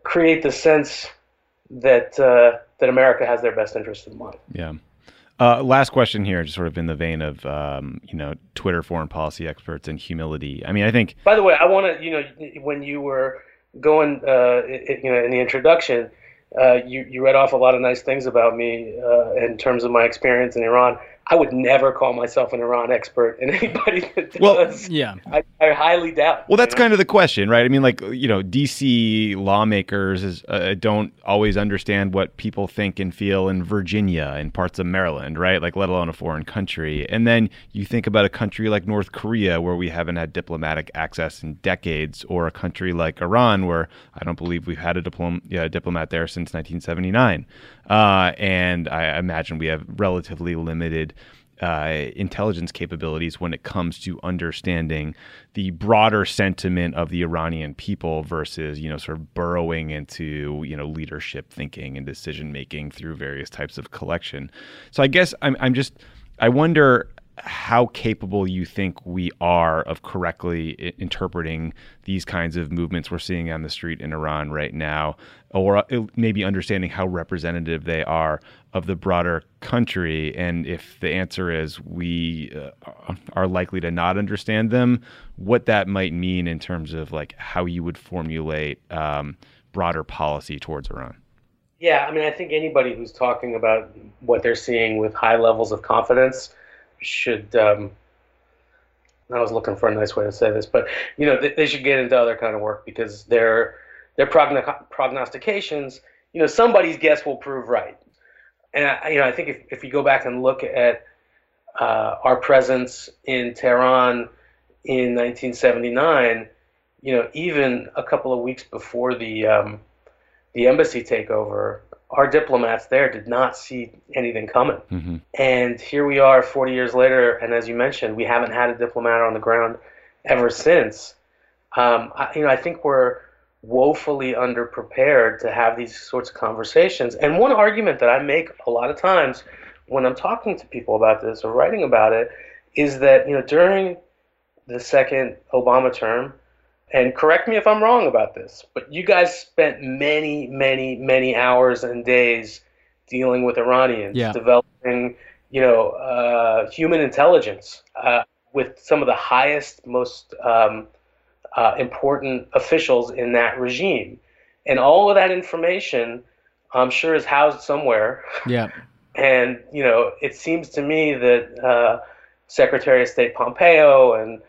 create the sense that uh, that America has their best interest in mind. Yeah. Uh, last question here, just sort of in the vein of um, you know Twitter foreign policy experts and humility. I mean, I think. By the way, I want to you know when you were going uh, you know in the introduction, uh, you you read off a lot of nice things about me uh, in terms of my experience in Iran. I would never call myself an Iran expert, and anybody that does, well, yeah, I, I highly doubt. Well, that's know? kind of the question, right? I mean, like you know, DC lawmakers is, uh, don't always understand what people think and feel in Virginia and parts of Maryland, right? Like, let alone a foreign country. And then you think about a country like North Korea, where we haven't had diplomatic access in decades, or a country like Iran, where I don't believe we've had a diplom- yeah, diplomat there since 1979. Uh, and I imagine we have relatively limited uh, intelligence capabilities when it comes to understanding the broader sentiment of the Iranian people versus, you know, sort of burrowing into, you know, leadership thinking and decision making through various types of collection. So I guess I'm, I'm just, I wonder how capable you think we are of correctly I- interpreting these kinds of movements we're seeing on the street in Iran right now, or uh, maybe understanding how representative they are of the broader country. And if the answer is we uh, are likely to not understand them, what that might mean in terms of like how you would formulate um, broader policy towards Iran. Yeah, I mean, I think anybody who's talking about what they're seeing with high levels of confidence should. Um, I was looking for a nice way to say this, but you know, they, should get into other kind of work because their their progno- prognostications, you know, somebody's guess will prove right. And I, you know, I think if if you go back and look at uh, our presence in Tehran in 1979, you know, even a couple of weeks before the um, the embassy takeover, our diplomats there did not see anything coming. Mm-hmm. And here we are 40 years later, and as you mentioned, we haven't had a diplomat on the ground ever since. Um, I, you know, I think we're woefully underprepared to have these sorts of conversations. And one argument that I make a lot of times when I'm talking to people about this or writing about it is that, you know, during the second Obama term, and correct me if I'm wrong about this, but you guys spent many, many, many hours and days dealing with Iranians, yeah. developing, you know, uh, human intelligence uh, with some of the highest, most um, uh, important officials in that regime, and all of that information, I'm sure, is housed somewhere. Yeah. and you know, it seems to me that uh, Secretary of State Pompeo and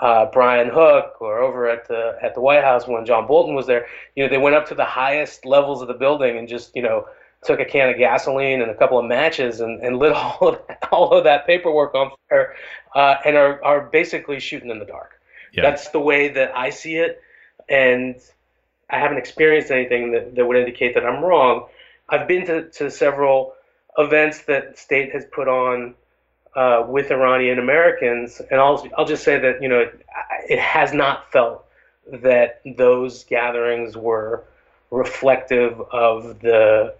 uh, Brian Hook or over at the at the White House when John Bolton was there, you know, they went up to the highest levels of the building and just, you know, took a can of gasoline and a couple of matches and, and lit all of that, all of that paperwork on fire uh, and are, are basically shooting in the dark. Yeah. That's the way that I see it. And I haven't experienced anything that, that would indicate that I'm wrong. I've been to, to several events that state has put on uh, with Iranian Americans, and I'll I'll just say that you know it, it has not felt that those gatherings were reflective of the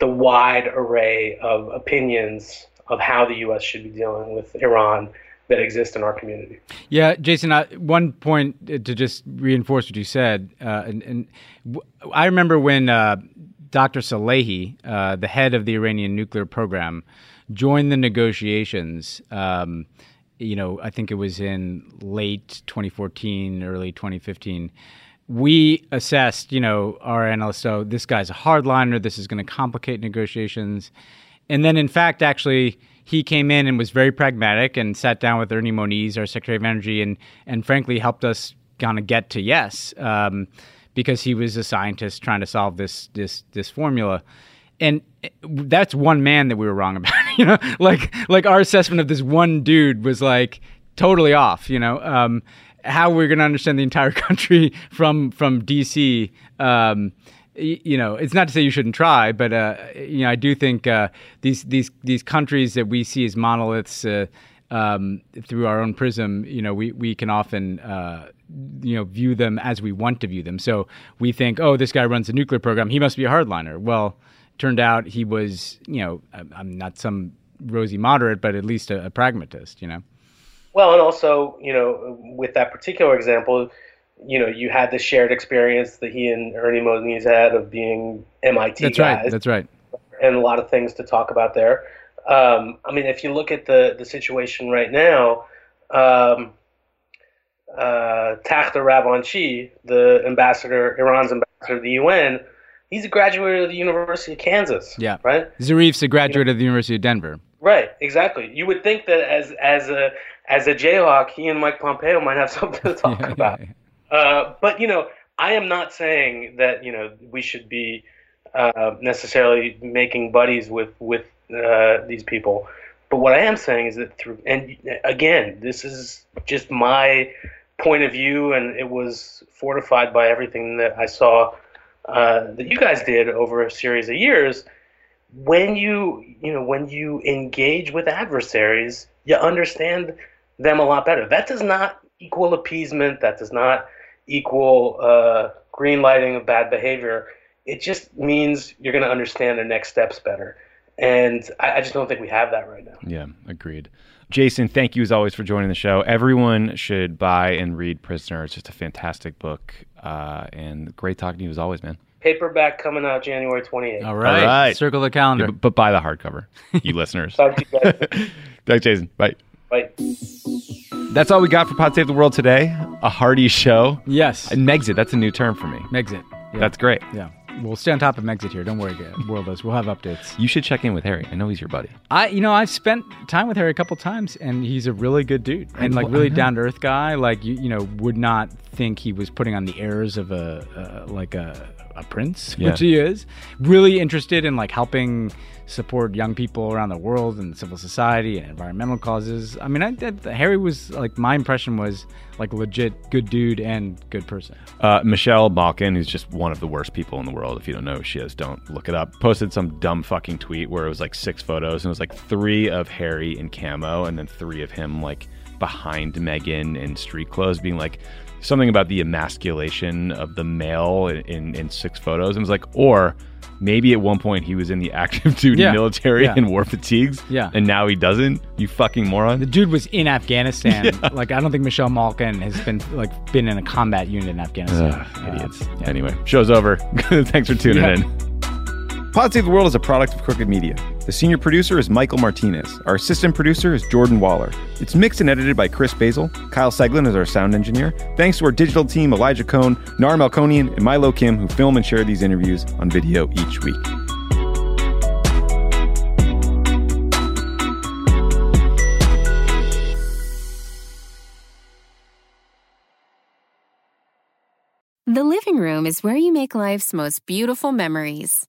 the wide array of opinions of how the U.S. should be dealing with Iran that exist in our community. Yeah, Jason. I, one point to just reinforce what you said, uh, and, and w- I remember when uh, Dr. Salehi, uh, the head of the Iranian nuclear program, joined the negotiations. Um, you know, I think it was in late 2014, early 2015. We assessed, you know, our analysts, oh, this guy's a hardliner. This is going to complicate negotiations. And then, in fact, actually, he came in and was very pragmatic and sat down with Ernie Moniz, our Secretary of Energy, and and frankly helped us kind of get to yes, um, because he was a scientist trying to solve this this this formula. And that's one man that we were wrong about you know? Like like our assessment of this one dude was like totally off you know? Um, how we're going to understand the entire country from from dc um, you know, it's not to say you shouldn't try, but uh, you know, I do think uh, these these these countries that we see as monoliths uh, um, through our own prism, you know, we we can often uh, you know view them as we want to view them. So we think, oh, this guy runs a nuclear program, he must be a hardliner. Well, Turned out he was, you know, I'm not some rosy moderate, but at least a, a pragmatist, you know. Well, and also, you know, with that particular example, you know, you had the shared experience that he and Ernie Moniz had of being MIT That's guys. right. That's right. And a lot of things to talk about there. Um, I mean, if you look at the the situation right now, um, uh, Ravanchi, the ambassador, Iran's ambassador to the UN, he's a graduate of the University of Kansas. Yeah. Right. Zarif's a graduate of the University of Denver. Right. Exactly. You would think that as as a as a Jayhawk, he and Mike Pompeo might have something to talk yeah, about. Yeah, yeah. Uh, but you know, I am not saying that you know we should be uh, necessarily making buddies with with uh, these people. But what I am saying is that through and again, this is just my point of view, and it was fortified by everything that I saw uh, that you guys did over a series of years, when you you know when you engage with adversaries, you understand them a lot better. That does not equal appeasement. That does not equal uh, green lighting of bad behavior. It just means you're going to understand the next steps better. and I, I just don't think we have that right now. Yeah, agreed. Jason, thank you as always for joining the show. Everyone should buy and read Prisoner. It's just a fantastic book, uh, and great talking to you as always, man. Paperback coming out January 28th. All right. All right. Circle the calendar. Yeah, but, but buy the hardcover, you listeners. Talk to you guys. Thanks, Jason. Bye. Bye. That's all we got for Pod Save the World today. A hearty show. yes. And Megxit, that's a new term for me. Megxit. Yeah. That's great. yeah. We'll stay on top of Megxit here. Don't worry, Worldos. We'll have updates. You should check in with Harry. I know he's your buddy. I, you know, I've spent time with Harry a couple times, and he's a really good dude, and like really down to earth guy. Like you, you know, would not think he was putting on the airs of a uh, like a a prince, Yeah. which he is. Really interested in like helping support young people around the world and civil society and environmental causes. I mean, I, I, Harry was like my impression was like legit good dude and good person. Uh, Michelle Malkin, who's just one of the worst people in the world. If you don't know who she is, don't look it up. Posted some dumb fucking tweet where it was like six photos and it was like three of Harry in camo and then three of him like behind Meghan in street clothes, being like something about the emasculation of the male in, in, in six photos. And it was like, or maybe at one point he was in the active duty Yeah. military Yeah. and war fatigues. Yeah. And now he doesn't. You fucking moron. The dude was in Afghanistan. Like I don't think Michelle Malkin has been like been in a combat unit in Afghanistan. Ugh, Uh, idiots. yeah. Anyway, show's over. Thanks for tuning Yeah. in. Pod Save the World is a product of Crooked Media. The senior producer is Michael Martinez. Our assistant producer is Jordan Waller. It's mixed and edited by Chris Basil. Kyle Seglin is our sound engineer. Thanks to our digital team, Elijah Cone, Nar Melkonian, and Milo Kim, who film and share these interviews on video each week. The living room is where you make life's most beautiful memories.